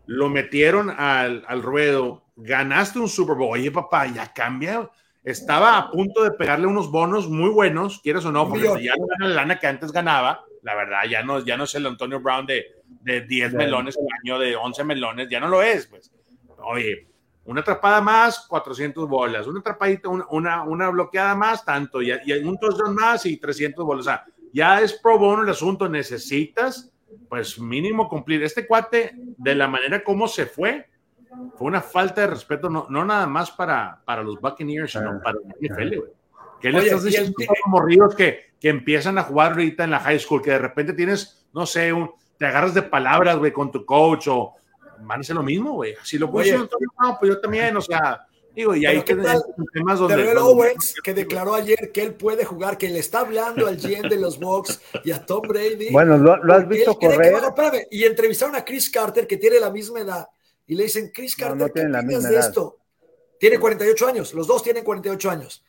lo metieron al, al, ruedo, ganaste un Super Bowl. Oye, papá, ya cambia. Estaba a punto de pegarle unos bonos muy buenos, quieres o no, porque ya no gana la lana que antes ganaba, La verdad, ya no, ya no es el Antonio Brown de, de 10 melones al año, de 11 melones, ya no lo es, pues. Oye, una atrapada más, 400 bolas, una atrapadita, una, una, bloqueada más, tanto, y, y un touchdown más y 300 bolas. O sea, ya es pro bono el asunto, necesitas, pues mínimo cumplir. Este cuate, de la manera como se fue, fue una falta de respeto, no, no nada más para, para los Buccaneers, sino ah, para la NFL, güey. ¿Qué le estás diciendo a morridos que, que empiezan a jugar ahorita en la high school, que de repente tienes, no sé, un, te agarras de palabras, güey, con tu coach o van a hacer lo mismo, güey. Si lo puedo decir, no, pues yo también, o sea, digo, y ahí que temas donde... Owens, que declaró ayer que él puede jugar, que le está hablando al GM de los Bucks y a Tom Brady. Bueno, lo, has visto correr. y entrevistaron a Chris Carter, que tiene la misma edad, y le dicen, Chris Carter, ¿qué opinas de esto? Tiene 48 años, los dos tienen 48 años.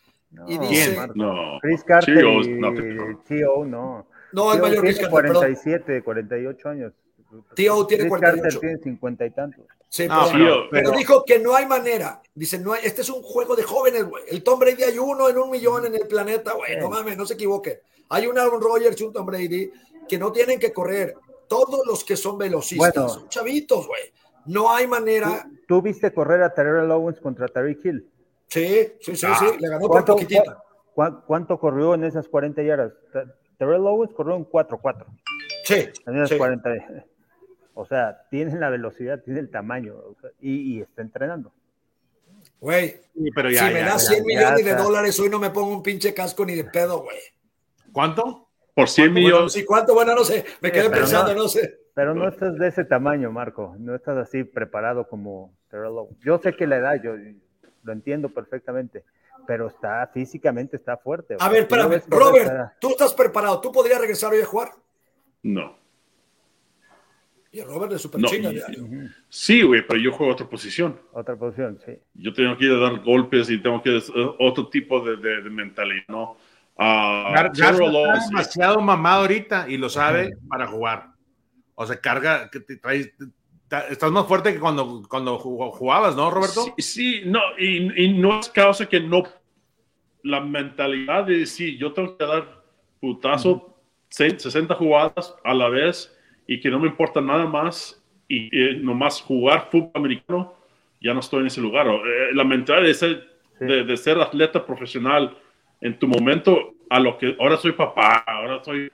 y dice, no, Chris Carter y no. no. No, es mayor que 47, 48 años. Tío tiene 48. tiene 50 y tantos. Sí, pero, dijo que no hay manera. Dice, no hay, este es un juego de jóvenes, güey. El Tom Brady hay uno en un millón en el planeta, güey. No mames, no se equivoque. Hay un Aaron Rodgers y un Tom Brady que no tienen que correr. Todos los que son velocistas son chavitos, güey. No hay manera. ¿Tú, viste correr a Terrell Owens contra Tariq Hill? Sí, sí, sí, sí. Le ganó por poquitito. ¿Cuánto corrió en esas 40 yardas? Terrell Owens corrió en 4-4. Sí. En esas 40. O sea, tiene la velocidad, tiene el tamaño y, está entrenando. Güey, pero ya, si me das 100 millones de dólares, hoy no me pongo un pinche casco ni de pedo, güey. ¿Cuánto? Por 100 millones. sí, ¿cuánto? Bueno, no sé, me quedé pensando, no, sé. Pero no estás de ese tamaño, Marco, no estás así preparado como Yo sé que la edad, yo lo entiendo perfectamente, pero está físicamente, está fuerte. A ver, espérame, Robert, tú estás preparado, ¿tú podrías regresar hoy a jugar? No. Y Robert de super no, Sí, güey, pero yo juego otra posición. Otra posición, sí. Yo tengo que ir a dar golpes y tengo que otro tipo de, de, mentalidad, ¿no? Uh, está demasiado mamado ahorita y lo sabe para jugar. O sea, carga, que te traes, estás más fuerte que cuando, cuando jugabas, ¿no, Roberto? Sí, sí no, y, y, no es causa que no. La mentalidad de decir, yo tengo que dar putazo 60 jugadas a la vez y que no me importa nada más y nomás jugar fútbol americano, ya no estoy en ese lugar. Eh, la mentalidad de ser, de, ser atleta profesional en tu momento a lo que ahora soy papá, ahora soy...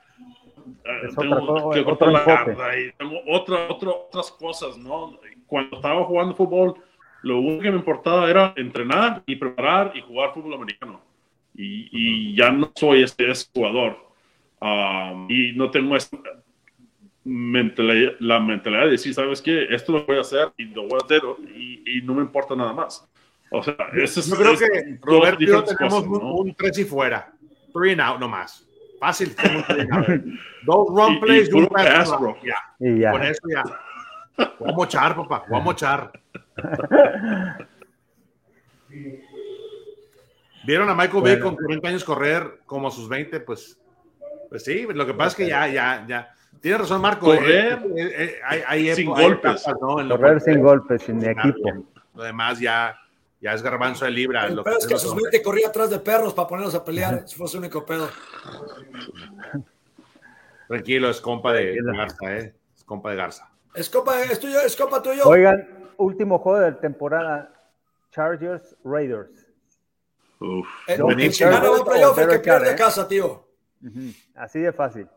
Eh, tengo que cortar la garra y tengo otra, otra, otras cosas, ¿no? Cuando estaba jugando fútbol, lo único que me importaba era entrenar y preparar y jugar fútbol americano. Y, y ya no soy ese, jugador. Um, y no tengo esta, mentalidad, la mentalidad de decir, ¿sabes qué? Esto lo voy a hacer y lo voy a hacer y, y no me importa nada más. O sea, eso es, yo creo que Roberto y yo tenemos un, tres y fuera. Three and out nomás. Fácil. Dos run plays y, un pass, Ya. Y ya. Con eso ya. Vamos a mochar, papá. Vamos a mochar. ¿Vieron a Michael Bay con 40 años correr como a sus 20? Pues, pues sí, lo que pasa es que ya, ya, ya Tienes razón, Marco. Correr eh, eh, eh, sin golpes. Correr sin golpes, sin equipo. Lo demás ya, ya es garbanzo de libra. El pedo es que sus mente corría atrás de perros para ponerlos a pelear. Si fue su único pedo. Tranquilo, es compa de, Garza, ¿eh? Es compa de Garza. Es compa, es tuyo, es compa tuyo. Oigan, último juego de la temporada. Chargers Raiders. Uf. El, el, el que gana va playoff, el que pierde casa, tío. Así de fácil.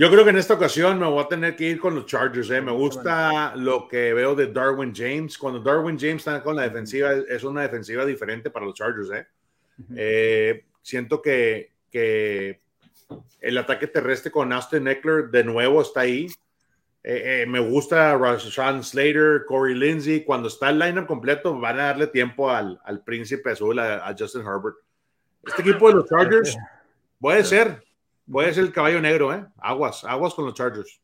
Yo creo que en esta ocasión me voy a tener que ir con los Chargers. ¿eh? Me gusta lo que veo de Darwin James. Cuando Darwin James está con la defensiva, es una defensiva diferente para los Chargers. ¿eh? Eh, siento que, que, el ataque terrestre con Austin Eckler de nuevo está ahí. me gusta Rashawn Slater, Corey Lindsey. Cuando está el lineup completo, van a darle tiempo al, al príncipe azul, a Justin Herbert. Este equipo de los Chargers puede ser, Puede ser el caballo negro, ¿eh? Aguas, aguas con los Chargers.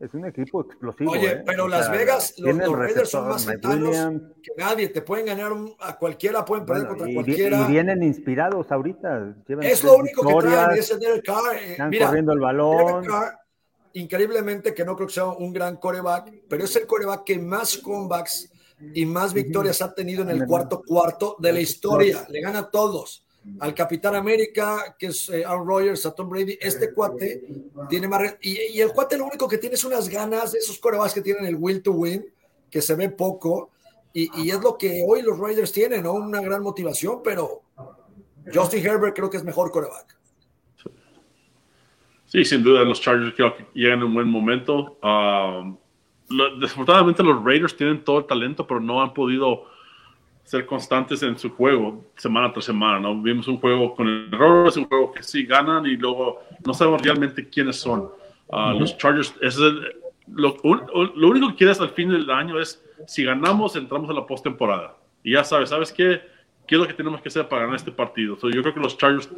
Es un equipo explosivo. Oye, ¿eh? pero Las Vegas, los, Raiders son más sentanos que nadie. Te pueden ganar a cualquiera, pueden perder contra cualquiera. Y vienen inspirados ahorita. es lo único que traen, ese Derek Carr. Eh, están corriendo el balón. Carr, increíblemente, que no creo que sea un gran coreback, pero es el coreback que más comebacks y más victorias ha tenido en el cuarto cuarto de la historia. Le gana a todos. Al Capitán América, que es eh, Aaron Rodgers, a Tom Brady, este cuate tiene más... Y, el cuate lo único que tiene es unas ganas esos corebacks que tienen el will to win, que se ve poco, y, es lo que hoy los Raiders tienen, ¿no? Una gran motivación, pero Justin Herbert creo que es mejor coreback. Sí, sin duda, los Chargers creo que llegan en un buen momento. Um, desafortunadamente los Raiders tienen todo el talento, pero no han podido ser constantes en su juego semana tras semana. ¿no? Vimos un juego con errores, un juego que sí ganan y luego no sabemos realmente quiénes son. Uh, los Chargers, es lo, lo, único que quieres al fin del año es si ganamos, entramos a la postemporada. Y ya sabes, ¿sabes qué? ¿Qué es lo que tenemos que hacer para ganar este partido? yo creo que los Chargers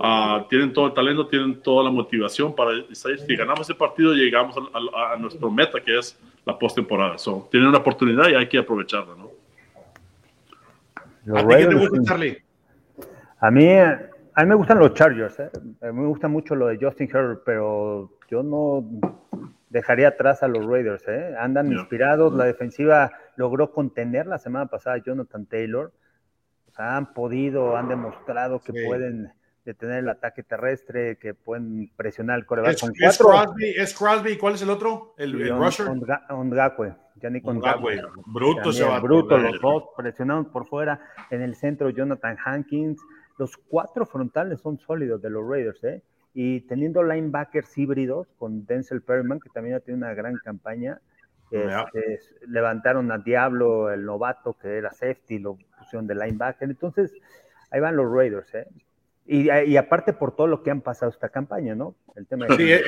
uh, tienen todo el talento, tienen toda la motivación para decir, si ganamos este partido, llegamos a, a, nuestro meta, que es la postemporada. So, tienen una oportunidad y hay que aprovecharla, ¿no? ¿A ti qué te gusta, Charlie? A mí, a mí me gustan los Chargers. ¿eh? A mí me gusta mucho lo de Justin Herbert, pero yo no dejaría atrás a los Raiders. ¿eh? Andan inspirados. La defensiva logró contener la semana pasada a Jonathan Taylor. O sea, han podido, han demostrado que pueden detener el ataque terrestre, que pueden presionar el coreback. ¿Es, con es Crosby, ¿Es Crosby? ¿Cuál es el otro? El, el rusher. Ongakwe. Yannick Ongakwe. Bruto se va. Bruto, los dos presionados por fuera. En el centro, Jonathan Hankins. Los cuatro frontales son sólidos de los Raiders, ¿eh? Y teniendo linebackers híbridos con Denzel Perryman, que también ha tenido una gran campaña. Este, levantaron a Diablo, el novato que era safety, lo pusieron de linebacker. Entonces, ahí van los Raiders, ¿eh? Y, aparte por todo lo que han pasado esta campaña, ¿no? El tema de sí, es,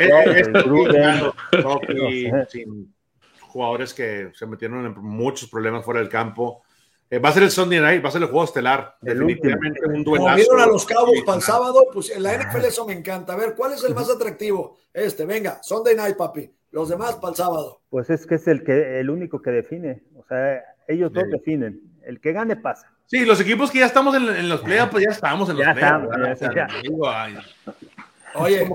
jugadores que se metieron en muchos problemas fuera del campo. Eh, va a ser el Sunday Night, va a ser el juego estelar. definitivamente un duelazo. vieron a los Cabos para el sábado, pues en la NFL eso me encanta. A ver, ¿cuál es el más atractivo? Este, venga, Sunday Night, papi. Los demás para el sábado. Pues es que es el que el único que define. O sea, ellos dos definen. El que gane pasa. Sí, los equipos que ya estamos en, los playoffs, pues ya estamos en los playoffs. Oye,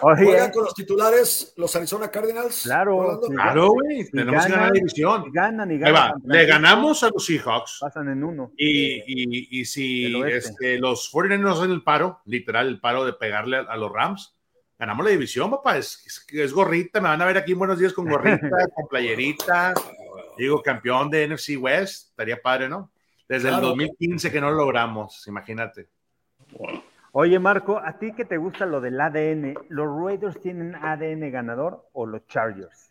¿juegan, con los titulares los Arizona Cardinals? Claro, claro, güey. tenemos que ganar la división. ganan y ganan. Le ganamos a los Seahawks. Pasan en uno. Y, y, y si este, los 49ers nos hacen el paro, literal, el paro de pegarle a, los Rams, ganamos la división, papá. Es, es, gorrita. Me van a ver aquí en Buenos Días con gorrita, con playerita. Digo, campeón de NFC West. Estaría padre, ¿no? Desde el 2015 que no lo logramos, imagínate. Oye, Marco, ¿a ti qué te gusta lo del ADN? ¿Los Raiders tienen ADN ganador o los Chargers?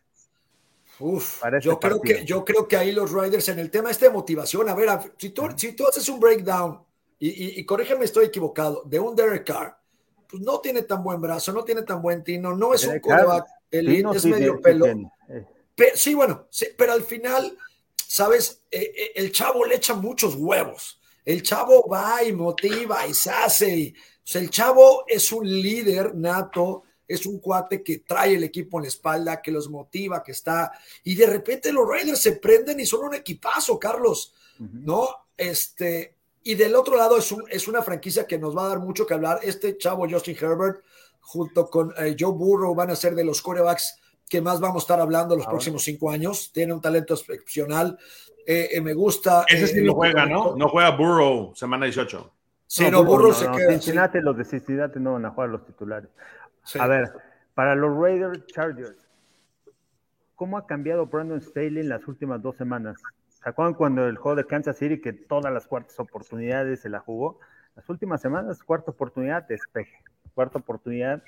Uf, yo creo, que, yo creo que ahí los Raiders en el tema este de motivación, a ver, si, tú, si tú haces un breakdown, y, y, corrígeme, estoy equivocado, de un Derek Carr, pues no tiene tan buen brazo, no tiene tan buen tino, no es un coreback, el es medio pelo. Pero, sí, bueno, pero al final, ¿sabes? Eh, eh, el chavo le echa muchos huevos. El chavo va y motiva y se hace. el chavo es un líder nato, es un cuate que trae el equipo en la espalda, que los motiva, que está. Y de repente los Raiders se prenden y son un equipazo, Carlos, ¿no? Este. Y del otro lado es, un, es una franquicia que nos va a dar mucho que hablar. Este chavo Justin Herbert, junto con eh, Joe Burrow, van a ser de los corebacks que más vamos a estar hablando los próximos cinco años. Tiene un talento excepcional. Eh, eh, me gusta. Ese sí eh, no juega, ¿no? No juega Burrow semana 18. Sí, no, Burrow, se queda. Cincinnati, los de Cincinnati no van a jugar los titulares. A ver, para los Raiders Chargers, ¿cómo ha cambiado Brandon Staley en las últimas dos semanas? ¿Se acuerdan cuando el juego de Kansas City, que todas las cuartas oportunidades se la jugó? Las últimas semanas, cuarta oportunidad, despeje. Cuarta oportunidad,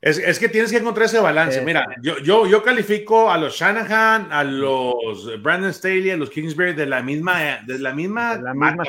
es, que tienes que encontrar ese balance. Mira, yo, yo, yo califico a los Shanahan, a los Brandon Staley, a los Kingsbury de la misma, de la misma, la misma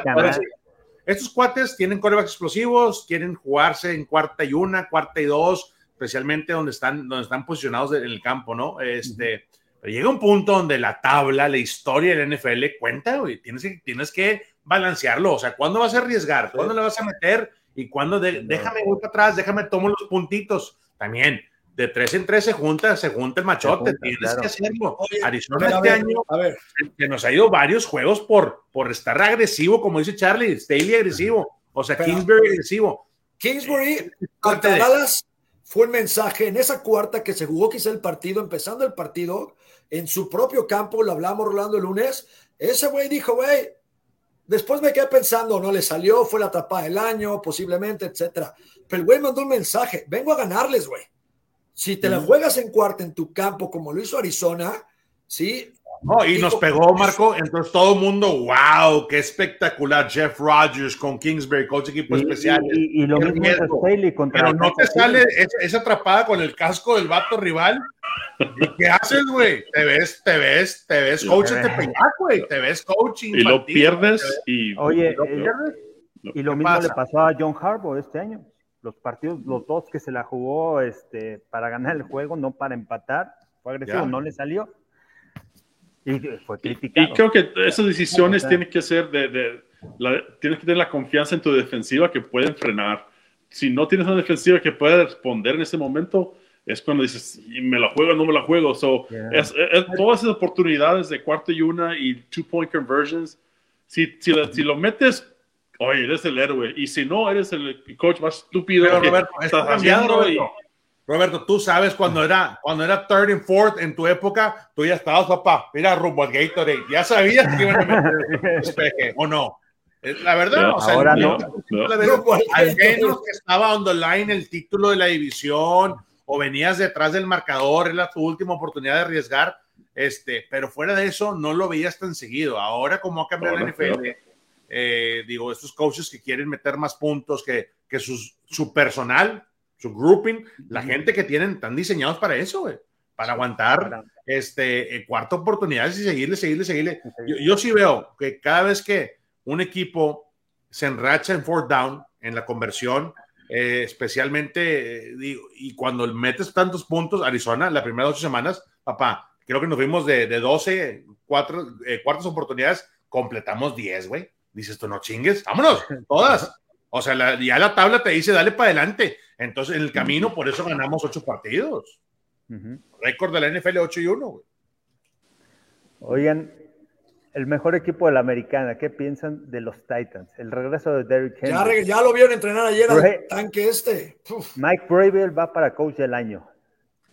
Estos cuates tienen corebacks explosivos, quieren jugarse en cuarta y una, cuarta y dos, especialmente donde están, donde están posicionados en el campo, ¿no? Este, pero llega un punto donde la tabla, la historia del NFL cuenta, güey. Tienes que, tienes que balancearlo. O sea, ¿cuándo vas a arriesgar? ¿Cuándo le vas a meter? Y cuándo déjame voy para atrás, déjame tomo los puntitos también de tres en tres se junta, se junta el machote, tienes que hacerlo. Arizona este año a ver. que nos ha ido varios juegos por, por estar agresivo, como dice Charlie, Staley agresivo, o sea, Kingsbury agresivo. Kingsbury contra Dallas fue un mensaje en esa cuarta que se jugó quizá el partido, empezando el partido, en su propio campo, lo hablamos Rolando el lunes, ese güey dijo, güey, Después me quedé pensando, no le salió, fue la tapada del año, posiblemente, etcétera. Pero el güey mandó un mensaje, vengo a ganarles, güey. Si te la juegas en cuarta en tu campo, como lo hizo Arizona, ¿sí? No, y nos pegó, Marco. Entonces todo el mundo, wow, qué espectacular. Jeff Rogers con Kingsbury, coach equipo especial. Y, lo mismo contra Pero no te sale esa, atrapada con el casco del vato rival. ¿Y qué haces, güey? Te ves, te ves, te ves coach te pegar, güey. Te ves coaching. Y lo pierdes y. Oye, lo eh, y lo mismo le pasó a John Harbaugh este año los partidos, los dos que se la jugó este, para ganar el juego, no para empatar, fue agresivo, no le salió. Y fue criticado. Y, creo que esas decisiones tienen que ser de, de tienes que tener la confianza en tu defensiva que pueden frenar. Si no tienes una defensiva que pueda responder en ese momento, es cuando dices, me la juego o no me la juego. So, todas esas oportunidades de cuarto y una y two point conversions, si, si, si lo metes oye, eres el héroe. Y si no, eres el coach más estúpido Pero, Roberto, estás haciendo. Roberto. tú sabes cuando era, cuando era third and fourth en tu época, tú ya estabas, papá, mira rumbo al Gatorade. Ya sabías que iban a meter despeje, ¿o no? Eh, la verdad, o sea, ahora no. Al menos que estaba on the line el título de la división o venías detrás del marcador, era tu última oportunidad de arriesgar, este, pero fuera de eso no lo veías tan seguido. Ahora como ha cambiado la NFL, eh, digo, estos coaches que quieren meter más puntos que, que su personal, su grouping, la gente que tienen, están diseñados para eso, para aguantar este, eh, cuarta oportunidades y seguirle, seguirle, seguirle. Yo, sí veo que cada vez que un equipo se enracha en fourth down, en la conversión, eh, especialmente, digo, y cuando metes tantos puntos, Arizona, las primeras ocho semanas, papá, creo que nos fuimos de, de 12, cuatro, cuartas oportunidades, completamos 10, güey dices tú, no chingues, vámonos, todas. O sea, ya la tabla te dice, dale para adelante. Entonces, en el camino, por eso ganamos ocho partidos. Récord de la NFL 8 y 1. Oigan, el mejor equipo de la americana, ¿qué piensan de los Titans? El regreso de Derrick Henry. Ya, lo vieron entrenar ayer al tanque este. Mike Bravel va para coach del año.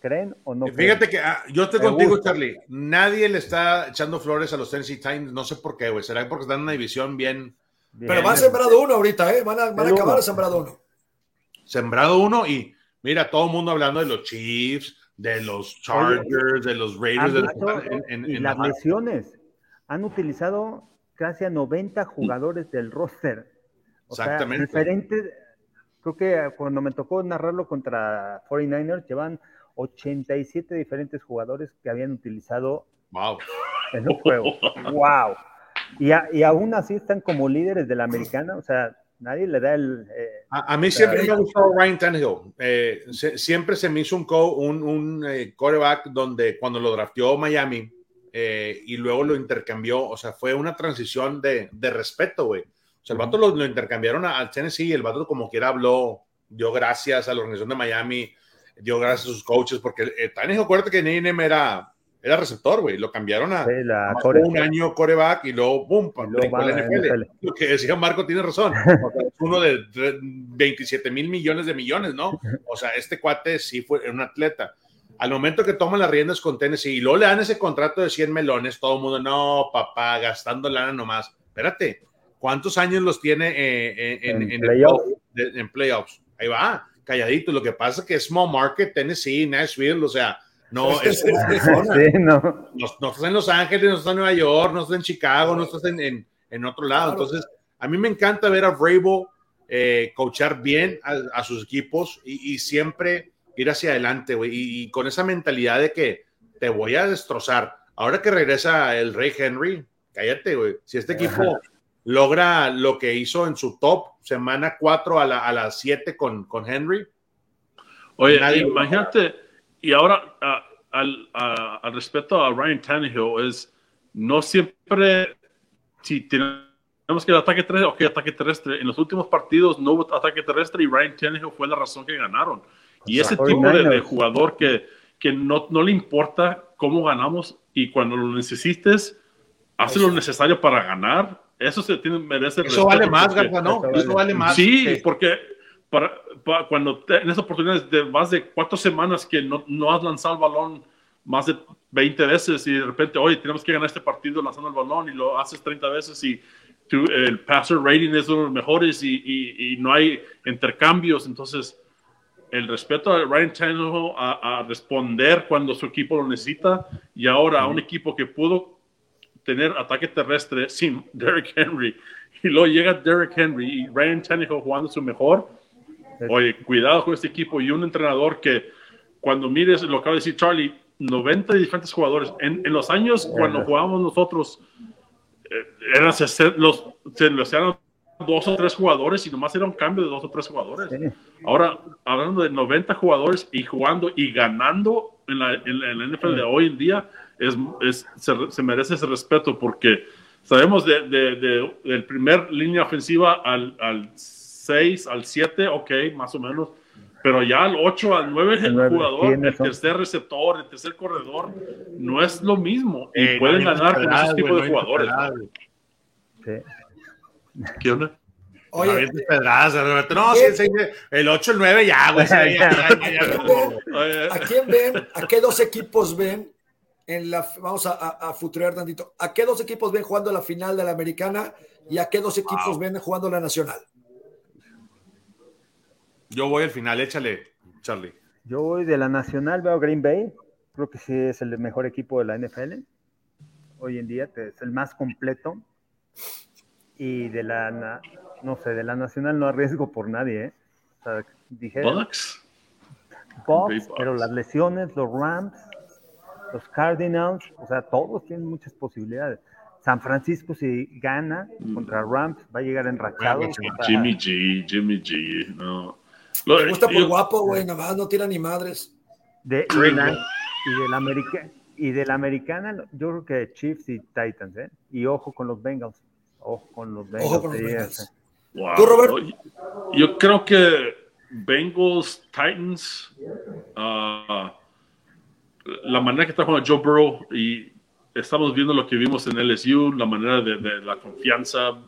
¿Creen o no? Fíjate que ah, yo estoy contigo, Charlie. Nadie le está echando flores a los Tennessee Titans. No sé por qué, güey. Será porque están en una división bien. Pero van sembrado uno ahorita, ¿eh? Van a, van a acabar sembrado uno. Sembrado uno y mira, todo el mundo hablando de los Chiefs, de los Chargers, de los Raiders. De y las lesiones. Han utilizado casi a 90 jugadores del roster. Exactamente. diferentes. Creo que cuando me tocó narrarlo contra 49ers, llevan 87 diferentes jugadores que habían utilizado wow. en un juego. ¡Wow! Y, y, aún así están como líderes de la americana, o sea, nadie le da el... Eh, a, mí siempre me ha gustado Ryan Tannehill. Eh, siempre se me hizo un, un, un eh, quarterback donde cuando lo drafteó Miami y luego lo intercambió, o sea, fue una transición de, de respeto, güey. O sea, el vato lo, lo intercambiaron al Tennessee y el vato como quiera habló, dio gracias a la organización de Miami, dio gracias a sus coaches, porque eh, Tannehill, acuérdate que Ninem era, era receptor, güey, lo cambiaron a, un año coreback y luego, boom, Lo que decía Marco tiene razón, uno de 27 mil millones de millones, ¿no? O sea, este cuate sí fue un atleta. Al momento que toman las riendas con Tennessee y luego le dan ese contrato de 100 melones, todo el mundo, no, papá, gastando lana nomás. Espérate, ¿cuántos años los tiene eh, en, en, en playoffs? Ahí va calladito. Lo que pasa es que es small market, Tennessee, Nashville, o sea, no, es, no. no. estás en Los Ángeles, no estás en Nueva York, no estás en Chicago, no estás en, en, otro lado. Entonces, a mí me encanta ver a Vrabel eh, coachar bien a, sus equipos y, siempre ir hacia adelante, güey, y, con esa mentalidad de que te voy a destrozar. Ahora que regresa el Rey Henry, cállate, güey. Si este equipo logra lo que hizo en su top, semana 4 a, la, a las 7 con, con Henry. Oye, imagínate, y ahora al, al, respecto a Ryan Tannehill, es no siempre, si tenemos que el ataque terrestre, ok, ataque terrestre, en los últimos partidos no hubo ataque terrestre y Ryan Tannehill fue la razón que ganaron. Y ese tipo de, jugador que, que no, no le importa cómo ganamos y cuando lo necesites, hace lo necesario para ganar eso se tiene, merece Eso vale más, Garza, ¿no? Eso vale más. Sí, porque para, cuando en esas oportunidades de más de cuatro semanas que no, no, has lanzado el balón más de 20 veces y de repente, oye, tenemos que ganar este partido lanzando el balón y lo haces 30 veces y el passer rating es uno de los mejores y, no hay intercambios. Entonces, el respeto a Ryan Tannehill a, responder cuando su equipo lo necesita y ahora a un equipo que pudo tener ataque terrestre sin Derrick Henry y luego llega Derrick Henry y Ryan Tannehill jugando su mejor. Oye, cuidado con este equipo y un entrenador que cuando mires lo que acaba de decir Charlie, 90 diferentes jugadores. En, los años cuando jugábamos nosotros, eh, eran los, se eran dos o tres jugadores y nomás era un cambio de dos o tres jugadores. Ahora, hablando de 90 jugadores y jugando y ganando en la, en NFL de hoy en día, es, es se, merece ese respeto porque sabemos de, de, del primer línea ofensiva al, al 6, al 7, ok, más o menos pero ya al 8, al 9 el jugador, el tercer receptor, el tercer corredor, no es lo mismo. Y eh, pueden ganar con ese tipo de jugadores. ¿Qué onda? Oye, No, el 8, el 9 ya, güey. ¿A quién ven? ¿A qué dos equipos ven? En la, vamos a, a, futurear tantito. ¿A qué dos equipos ven jugando la final de la americana y a qué dos equipos ven jugando la nacional? Yo voy al final, échale, Charlie. Yo voy de la Nacional, veo Green Bay. Creo que sí es el mejor equipo de la NFL. Hoy en día es el más completo. Y de la, no sé, de la Nacional no arriesgo por nadie, ¿eh? O sea, dije. Bucks. Bucks, pero las lesiones, los Rams, los Cardinals, o sea, todos tienen muchas posibilidades. San Francisco si gana mm. contra Rams va a llegar enrachado. Jimmy G, Jimmy G, no. Me gusta por guapo, güey, nada más no tira ni madres. De, y, de la, America, y de la americana, yo creo que Chiefs y Titans, ¿eh? Y ojo con los Bengals. Ojo con los Bengals. Ojo con los Bengals. ¿Tú, Robert? Yo creo que Bengals, Titans, uh, la manera que está jugando Joe Burrow y estamos viendo lo que vimos en LSU, la manera de, de la confianza,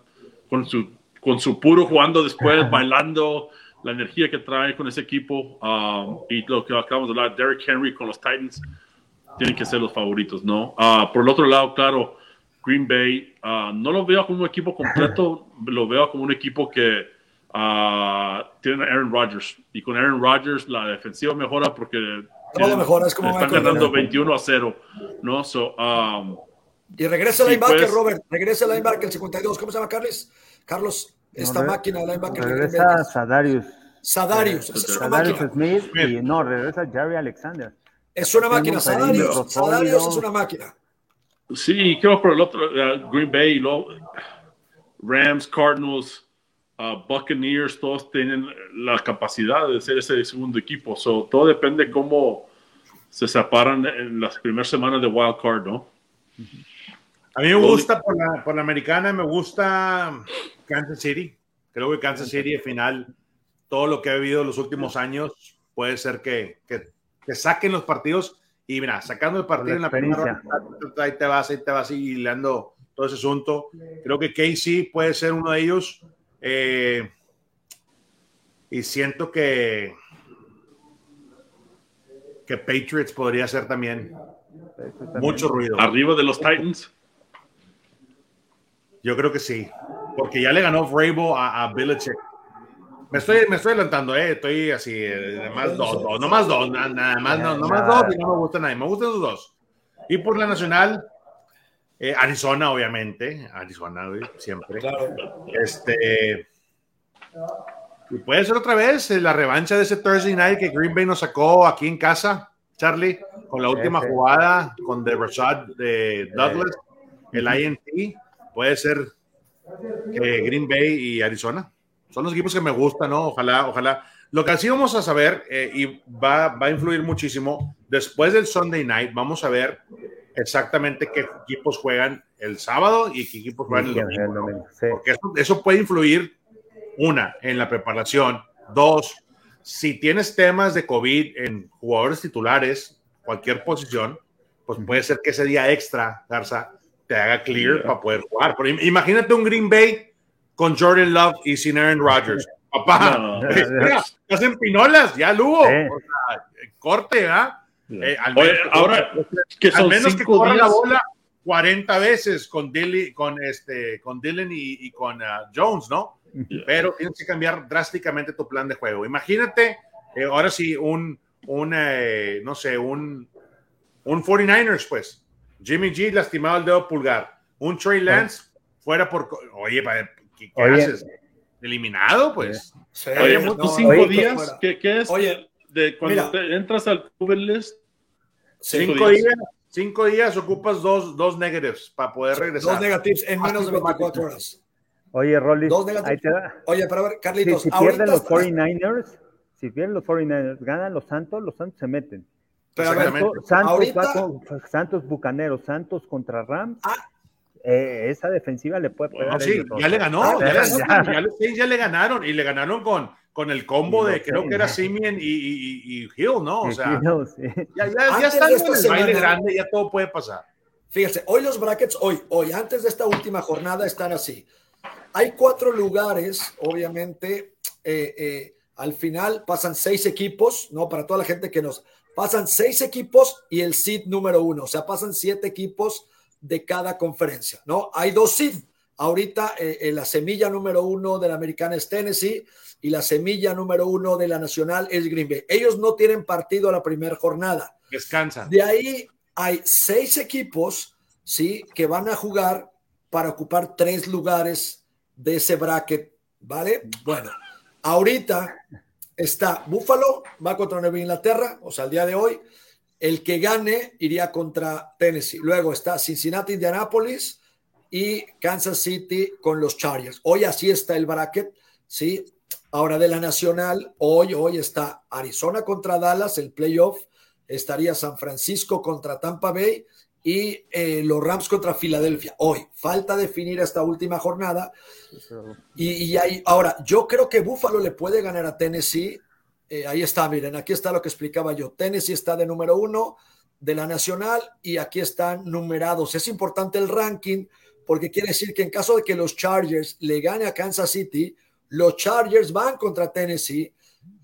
con su, con su puro jugando después, bailando la energía que trae con ese equipo um, y lo que acabamos de hablar, Derrick Henry con los Titans, tienen que ser los favoritos, ¿no? Uh, por el otro lado, claro, Green Bay, uh, no lo veo como un equipo completo, lo veo como un equipo que uh, tiene a Aaron Rodgers. Y con Aaron Rodgers la defensiva mejora porque mejora, es como están ganando 21 a 0, ¿no? So, um, y regresa el linebacker, pues, Robert, regresa el linebacker, el 52, ¿cómo se llama, Carlos? Carlos, esta máquina de linebacker. Regresa Sadarius. Sadarius, es una Sadarius Smith y no, regresa Jerry Alexander. Es una máquina, Sadarius, Sadarius es una máquina. Sí, creo por el otro, uh, Green Bay, Rams, Cardinals, uh, Buccaneers, todos tienen la capacidad de ser ese segundo equipo. So, todo depende cómo se separan en las primeras semanas de Wild Card, ¿no? A mí me gusta por la, por la americana, me gusta Kansas City. Creo que Kansas City al final, todo lo que ha vivido los últimos años, puede ser que, que, saquen los partidos. Y mira, sacando el partido en la primera ahí te vas, ahí te vas hilando todo ese asunto. Creo que Casey puede ser uno de ellos. Eh, y siento que que Patriots podría ser también mucho ruido. Arriba de los Titans. Yo creo que sí, porque ya le ganó Vrabel a, a Belichick. Me estoy, me estoy adelantando, eh, estoy así, eh, más dos, dos, no más dos, nada, más, no, más dos y no me gusta nadie, me gustan los dos. Y por la nacional, eh, Arizona, obviamente, Arizona, siempre. Este, y puede ser otra vez eh, la revancha de ese Thursday night que Green Bay nos sacó aquí en casa, Charlie, con la última jugada con The Rashad de Douglas, el INT puede ser Green Bay y Arizona. Son los equipos que me gustan, ¿no? Ojalá, ojalá. Lo que así vamos a saber, eh, y va, va a influir muchísimo, después del Sunday Night, vamos a ver exactamente qué equipos juegan el sábado y qué equipos juegan el domingo. Porque eso, eso, puede influir, una, en la preparación. Dos, si tienes temas de COVID en jugadores titulares, cualquier posición, pues puede ser que ese día extra, Garza, te haga clear para poder jugar. imagínate un Green Bay con Jordan Love y sin Aaron Rodgers. Papá, hacen pinolas, ya Lugo. corte, ¿ah? Eh, al menos, ahora que son al menos que corra la bola 40 veces con, Dilly, con, este, con Dylan y, con uh, Jones, ¿no? Pero tienes que cambiar drásticamente tu plan de juego. Imagínate, eh, ahora sí, un, un eh, no sé, un, un 49ers, pues. Jimmy G lastimado el dedo pulgar. Un Trey Lance fuera por. Oye, ¿qué, haces? ¿Eliminado? Pues. oye, cinco días. ¿Qué, es? Oye, de cuando entras al Uber List. Cinco, días Cinco días ocupas dos, dos negatives para poder regresar. Dos negativos en menos de 24 horas. Oye, Rolly. Dos negativos. Oye, pero a ver, Carlitos. Si, pierden los 49ers, si pierden los 49ers, ganan los Santos, los Santos se meten. Pero ver, Santos, ahorita... Santos Bucaneros, Santos contra Rams. Ah. Eh, esa defensiva le puede pegar. sí, ya le ganó, ah, ya, ya, le ganaron y le ganaron con, con el combo de creo que era Simeon y, y, Hill, ¿no? O sea, ya, ya, ya están en el baile grande, ya todo puede pasar. Fíjense, hoy los brackets, hoy, hoy, antes de esta última jornada, están así. Hay cuatro lugares, obviamente, eh, eh, al final pasan seis equipos, ¿no? Para toda la gente que nos pasan seis equipos y el seed número uno, o sea, pasan siete equipos de cada conferencia, ¿no? Hay dos seed. Ahorita eh, la semilla número uno de la americana es Tennessee y la semilla número uno de la nacional es Green Bay. Ellos no tienen partido a la primera jornada. Descansan. De ahí hay seis equipos, ¿sí? Que van a jugar para ocupar tres lugares de ese bracket, ¿vale? Bueno, ahorita está Buffalo, va contra Nueva Inglaterra, o sea, el día de hoy. El que gane iría contra Tennessee. Luego está Cincinnati, Indianapolis y Kansas City con los Chargers. Hoy así está el bracket, ¿sí? Ahora de la Nacional, hoy, hoy está Arizona contra Dallas, el playoff, estaría San Francisco contra Tampa Bay y eh, los Rams contra Filadelfia. Hoy, falta definir esta última jornada. Y, ahí, ahora, yo creo que Buffalo le puede ganar a Tennessee. Eh, ahí está, miren, aquí está lo que explicaba yo. Tennessee está de número uno de la Nacional y aquí están numerados. Es importante el ranking porque quiere decir que en caso de que los Chargers le gane a Kansas City, los Chargers van contra Tennessee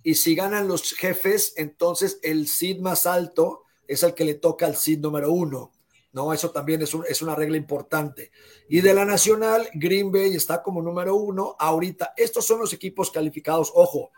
y si ganan los jefes, entonces el seed más alto es el que le toca al seed número uno. No, eso también es, una regla importante. Y de la nacional, Green Bay está como número uno. Ahorita, estos son los equipos calificados. Ojo,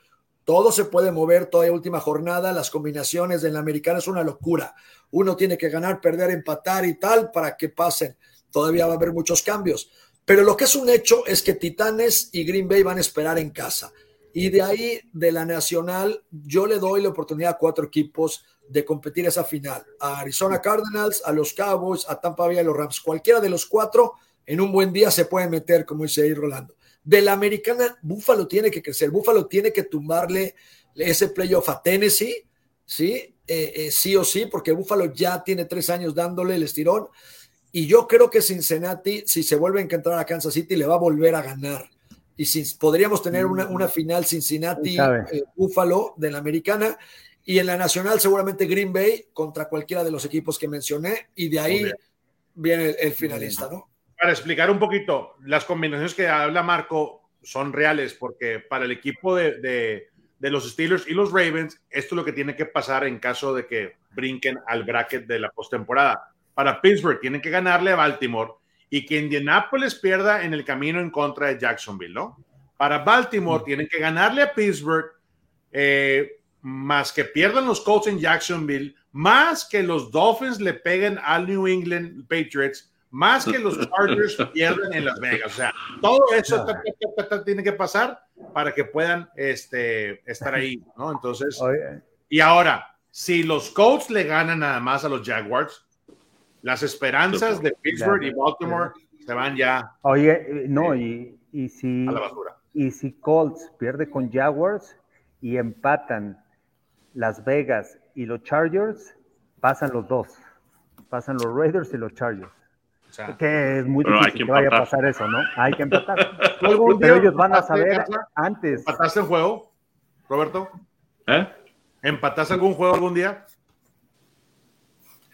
todo se puede mover toda última jornada. Las combinaciones de la americana es una locura. Uno tiene que ganar, perder, empatar y tal para que pasen. Todavía va a haber muchos cambios. Pero lo que es un hecho es que Titanes y Green Bay van a esperar en casa. Y de ahí, de la Nacional, yo le doy la oportunidad a cuatro equipos de competir esa final. A Arizona Cardinals, a los Cowboys, a Tampa Bay, a los Rams. Cualquiera de los cuatro, en un buen día se puede meter, como dice ahí Rolando. De la americana, Buffalo tiene que crecer. Buffalo tiene que tumbarle ese playoff a Tennessee, ¿sí? Eh, eh, sí o sí, porque Buffalo ya tiene tres años dándole el estirón. Y yo creo que Cincinnati, si se vuelve a encontrar a Kansas City, le va a volver a ganar. Y si, podríamos tener una, una final Cincinnati-Buffalo eh, de la americana. Y en la nacional, seguramente Green Bay contra cualquiera de los equipos que mencioné. Y de ahí viene el, finalista, ¿no? Para explicar un poquito, las combinaciones que habla Marco son reales, porque para el equipo de, de, de los Steelers y los Ravens, esto es lo que tiene que pasar en caso de que brinquen al bracket de la postemporada para Pittsburgh. Tienen que ganarle a Baltimore y que Indianapolis pierda en el camino en contra de Jacksonville, ¿no? Para Baltimore tienen que ganarle a Pittsburgh, eh, más que pierdan los Colts en Jacksonville, más que los Dolphins le peguen al New England Patriots, más que los Chargers pierdan en Las Vegas. O sea, todo eso tiene que pasar para que puedan este, estar ahí, ¿no? Entonces, y ahora, si los Colts le ganan nada más a los Jaguars, las esperanzas de Pittsburgh y Baltimore se van ya. Oye, eh, no, y, y si. Y si Colts pierde con Jaguars y empatan Las Vegas y los Chargers, pasan los dos. Pasan los Raiders y los Chargers. que es muy difícil que, vaya a pasar eso, ¿no? Hay que empatar. Pero ellos van a saber antes. ¿Empataste el juego, Roberto? ¿Eh? ¿Empataste algún juego algún día?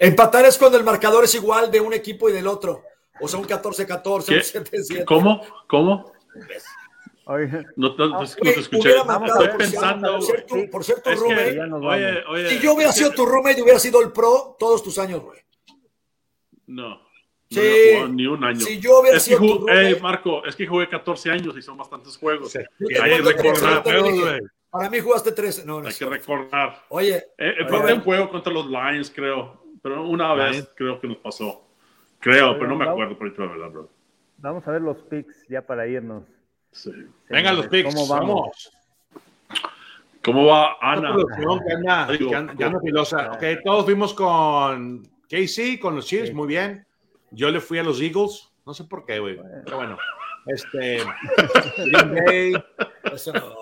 Empatar es cuando el marcador es igual de un equipo y del otro. O sea, un 14-14, un 7-7. ¿Cómo? ¿Cómo? No, te escuché. estoy pensando. Por ser tu, roommate. si yo hubiera sido tu roommate y hubiera sido el pro todos tus años, güey. No. Sí, ni un año. Si yo hubiera es sido que Marco, es que jugué 14 años y son bastantes juegos. Hay que recordar. Para mí jugaste 13. No, no Hay que recordar. Oye. Eh, eh un juego contra los Lions, creo. Pero una vez creo que nos pasó. Creo, pero no me acuerdo por ahí, verdad, bro. Vamos a ver los picks ya para irnos. Sí. Venga, los picks. ¿Cómo vamos? ¿Cómo va Ana? Ya no filosa. Ok, todos fuimos con KC, con los Chiefs, muy bien. Yo le fui a los Eagles, no sé por qué, güey. Pero bueno. Este, Green Bay,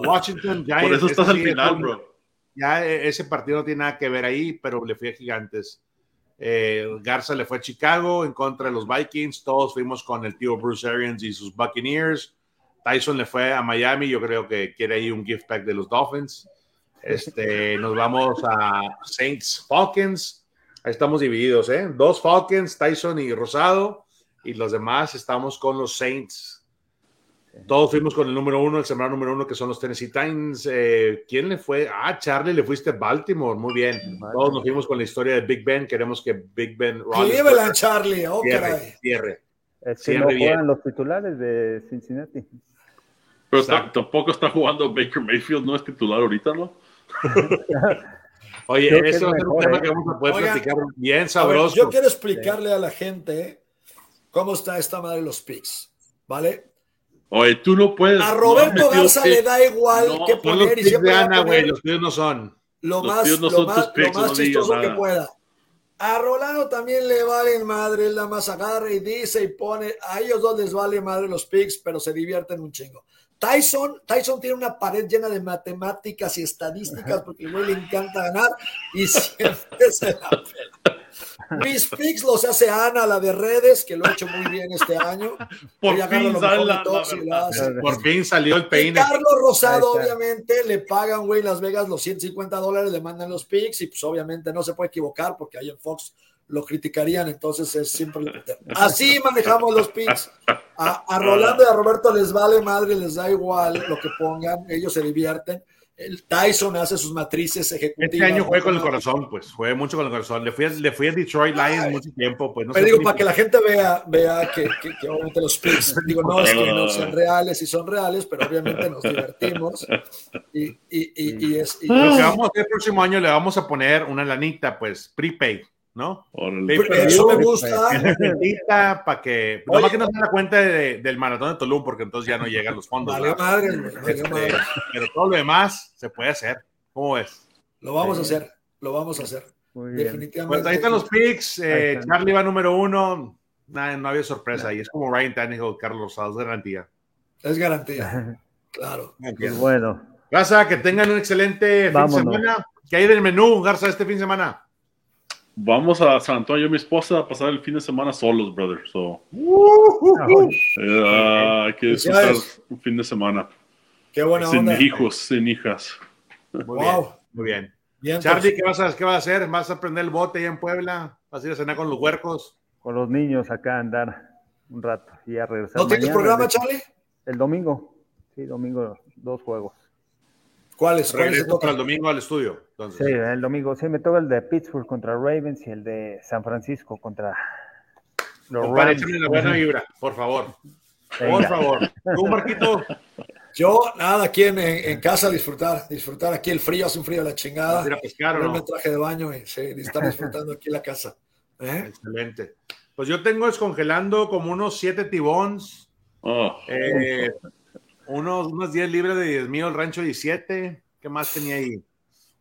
Washington, Giants. Por eso estás al final, bro. Ya e, ese partido no tiene nada que ver ahí, pero le fui a Gigantes. Eh, Garza le fue a Chicago en contra de los Vikings. Todos fuimos con el tío Bruce Arians y sus Buccaneers. Tyson le fue a Miami. Yo creo que quiere ahí un gift pack de los Dolphins. Este, nos vamos a Saints Falcons. Ahí estamos divididos, ¿eh? Dos Falcons, Tyson y Rosado. Y los demás estamos con los Saints. Todos fuimos con el número uno, el sembrado número uno, que son los Tennessee Titans. Eh, ¿Quién le fue? Ah, Charlie, le fuiste a Baltimore. Muy bien. Todos nos fuimos con la historia de Big Ben. Queremos que Big Ben. Cleveland, Charlie. Oh, cierre, cierre. Es que no juegan los titulares de Cincinnati. Pero tampoco está jugando Baker Mayfield, no es titular ahorita, ¿no? Oye, eso es un tema ¿eh? que vamos a poder platicar bien sabroso. yo quiero explicarle a la gente cómo está esta madre de los picks, ¿vale? Oye, tú no puedes. A Roberto Garza le da igual que poner y siempre. Ana, güey, los tíos no son. Lo más, no lo más, lo más chistoso que pueda. A Rolando también le vale madre, él nada más agarra y dice y pone. A ellos dos les vale madre los picks, pero se divierten un chingo. Tyson, Tyson tiene una pared llena de matemáticas y estadísticas porque a güey le encanta ganar y siempre se la mis picks los hace Ana, la de redes, que lo ha hecho muy bien este año. Por, fin, Por fin salió el peine. Carlos Rosado, obviamente, le pagan, güey, Las Vegas los 150 dólares, le mandan los picks y pues obviamente no se puede equivocar porque ahí en Fox lo criticarían, entonces es simple. Así manejamos los picks. a Rolando y a Roberto les vale madre, les da igual lo que pongan, ellos se divierten el Tyson hace sus matrices ejecutivas. Este año jugué con el corazón, pues, jugué mucho con el corazón. Le fui a, le fui a Detroit Lions mucho tiempo, pues. No pero digo, para que la gente vea, vea que, que, obviamente los picks, digo, no es que no sean reales y son reales, pero obviamente nos divertimos. Y, y, y, y es. Lo que vamos a hacer el próximo año, le vamos a poner una lanita, pues, prepaid. ¿No? Eso me gusta. para que, nomás que no se da cuenta del maratón de Tulum, porque entonces ya no llegan los fondos. Vale, madre, este, Pero todo lo demás se puede hacer. ¿Cómo ves? Lo vamos a hacer, lo vamos a hacer. Definitivamente. Pues ahí están los picks. Eh, Charlie va número uno. Nada, no había sorpresa. Y es como Ryan Tannehill, Carlos es garantía. Es garantía. claro. Bueno. Garza, que tengan un excelente fin de semana. ¿Qué hay del menú, Garza, este fin de semana? Vamos a San Antonio, yo y mi esposa, a pasar el fin de semana solos, brother. So, uh, hay que disfrutar un fin de semana. Qué buena sin hijos, sin hijas. Muy wow. Muy bien. Charlie, ¿qué vas, a, ¿qué vas a hacer? ¿Vas a prender el bote allá en Puebla? ¿Vas a ir a cenar con los huercos? Con los niños acá a andar un rato y a regresar. ¿No tienes programa, Charlie? El domingo. Sí, domingo, dos juegos. ¿Cuáles? ¿Cuáles para el domingo al estudio? Sí, el domingo. Sí, me toca el de Pittsburgh contra Ravens y el de San Francisco contra los Rams. la buena vibra, por favor. Por favor. ¿Tú, Marquito? Yo, nada, aquí en, en, casa disfrutar, disfrutar aquí el frío, hace un frío de la chingada. Ir a pescar, ¿no? me traje de baño y sí, estar disfrutando aquí la casa. ¿Eh? Excelente. Pues yo tengo descongelando como unos siete tibons. Oh. Eh, unos, unas 10 libras de 10 mío, el rancho 17. ¿Qué más tenía ahí?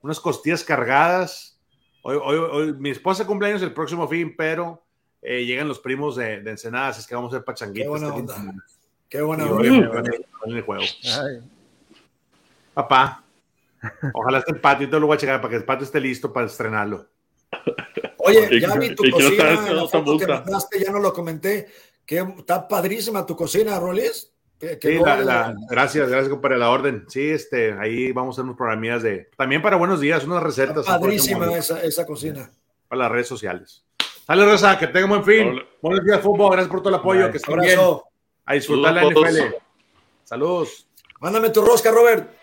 Unas costillas cargadas. Hoy, hoy, hoy mi esposa cumpleaños el próximo fin, pero eh, llegan los primos de, de Ensenada, es que vamos a hacer pachanguitas. Qué buena este onda. Qué buena onda. En el juego. Papá, ojalá esté el patio y te lo voy a checar para que el patio esté listo para estrenarlo. Oye, ya vi tu cocina, la foto que mandaste, ya no lo comenté, que está padrísima tu cocina, Rolis sí, gracias, gracias por la orden. Sí, este, ahí vamos a hacer unos programillas de, también para buenos días, unas recetas. padrísima esa, esa, cocina. Para las redes sociales. Dale, Rosa, que tenga buen fin. Buenos días, fútbol. Gracias por todo el apoyo. que estén bien. A disfrutar la NFL. Saludos. Mándame tu rosca, Robert.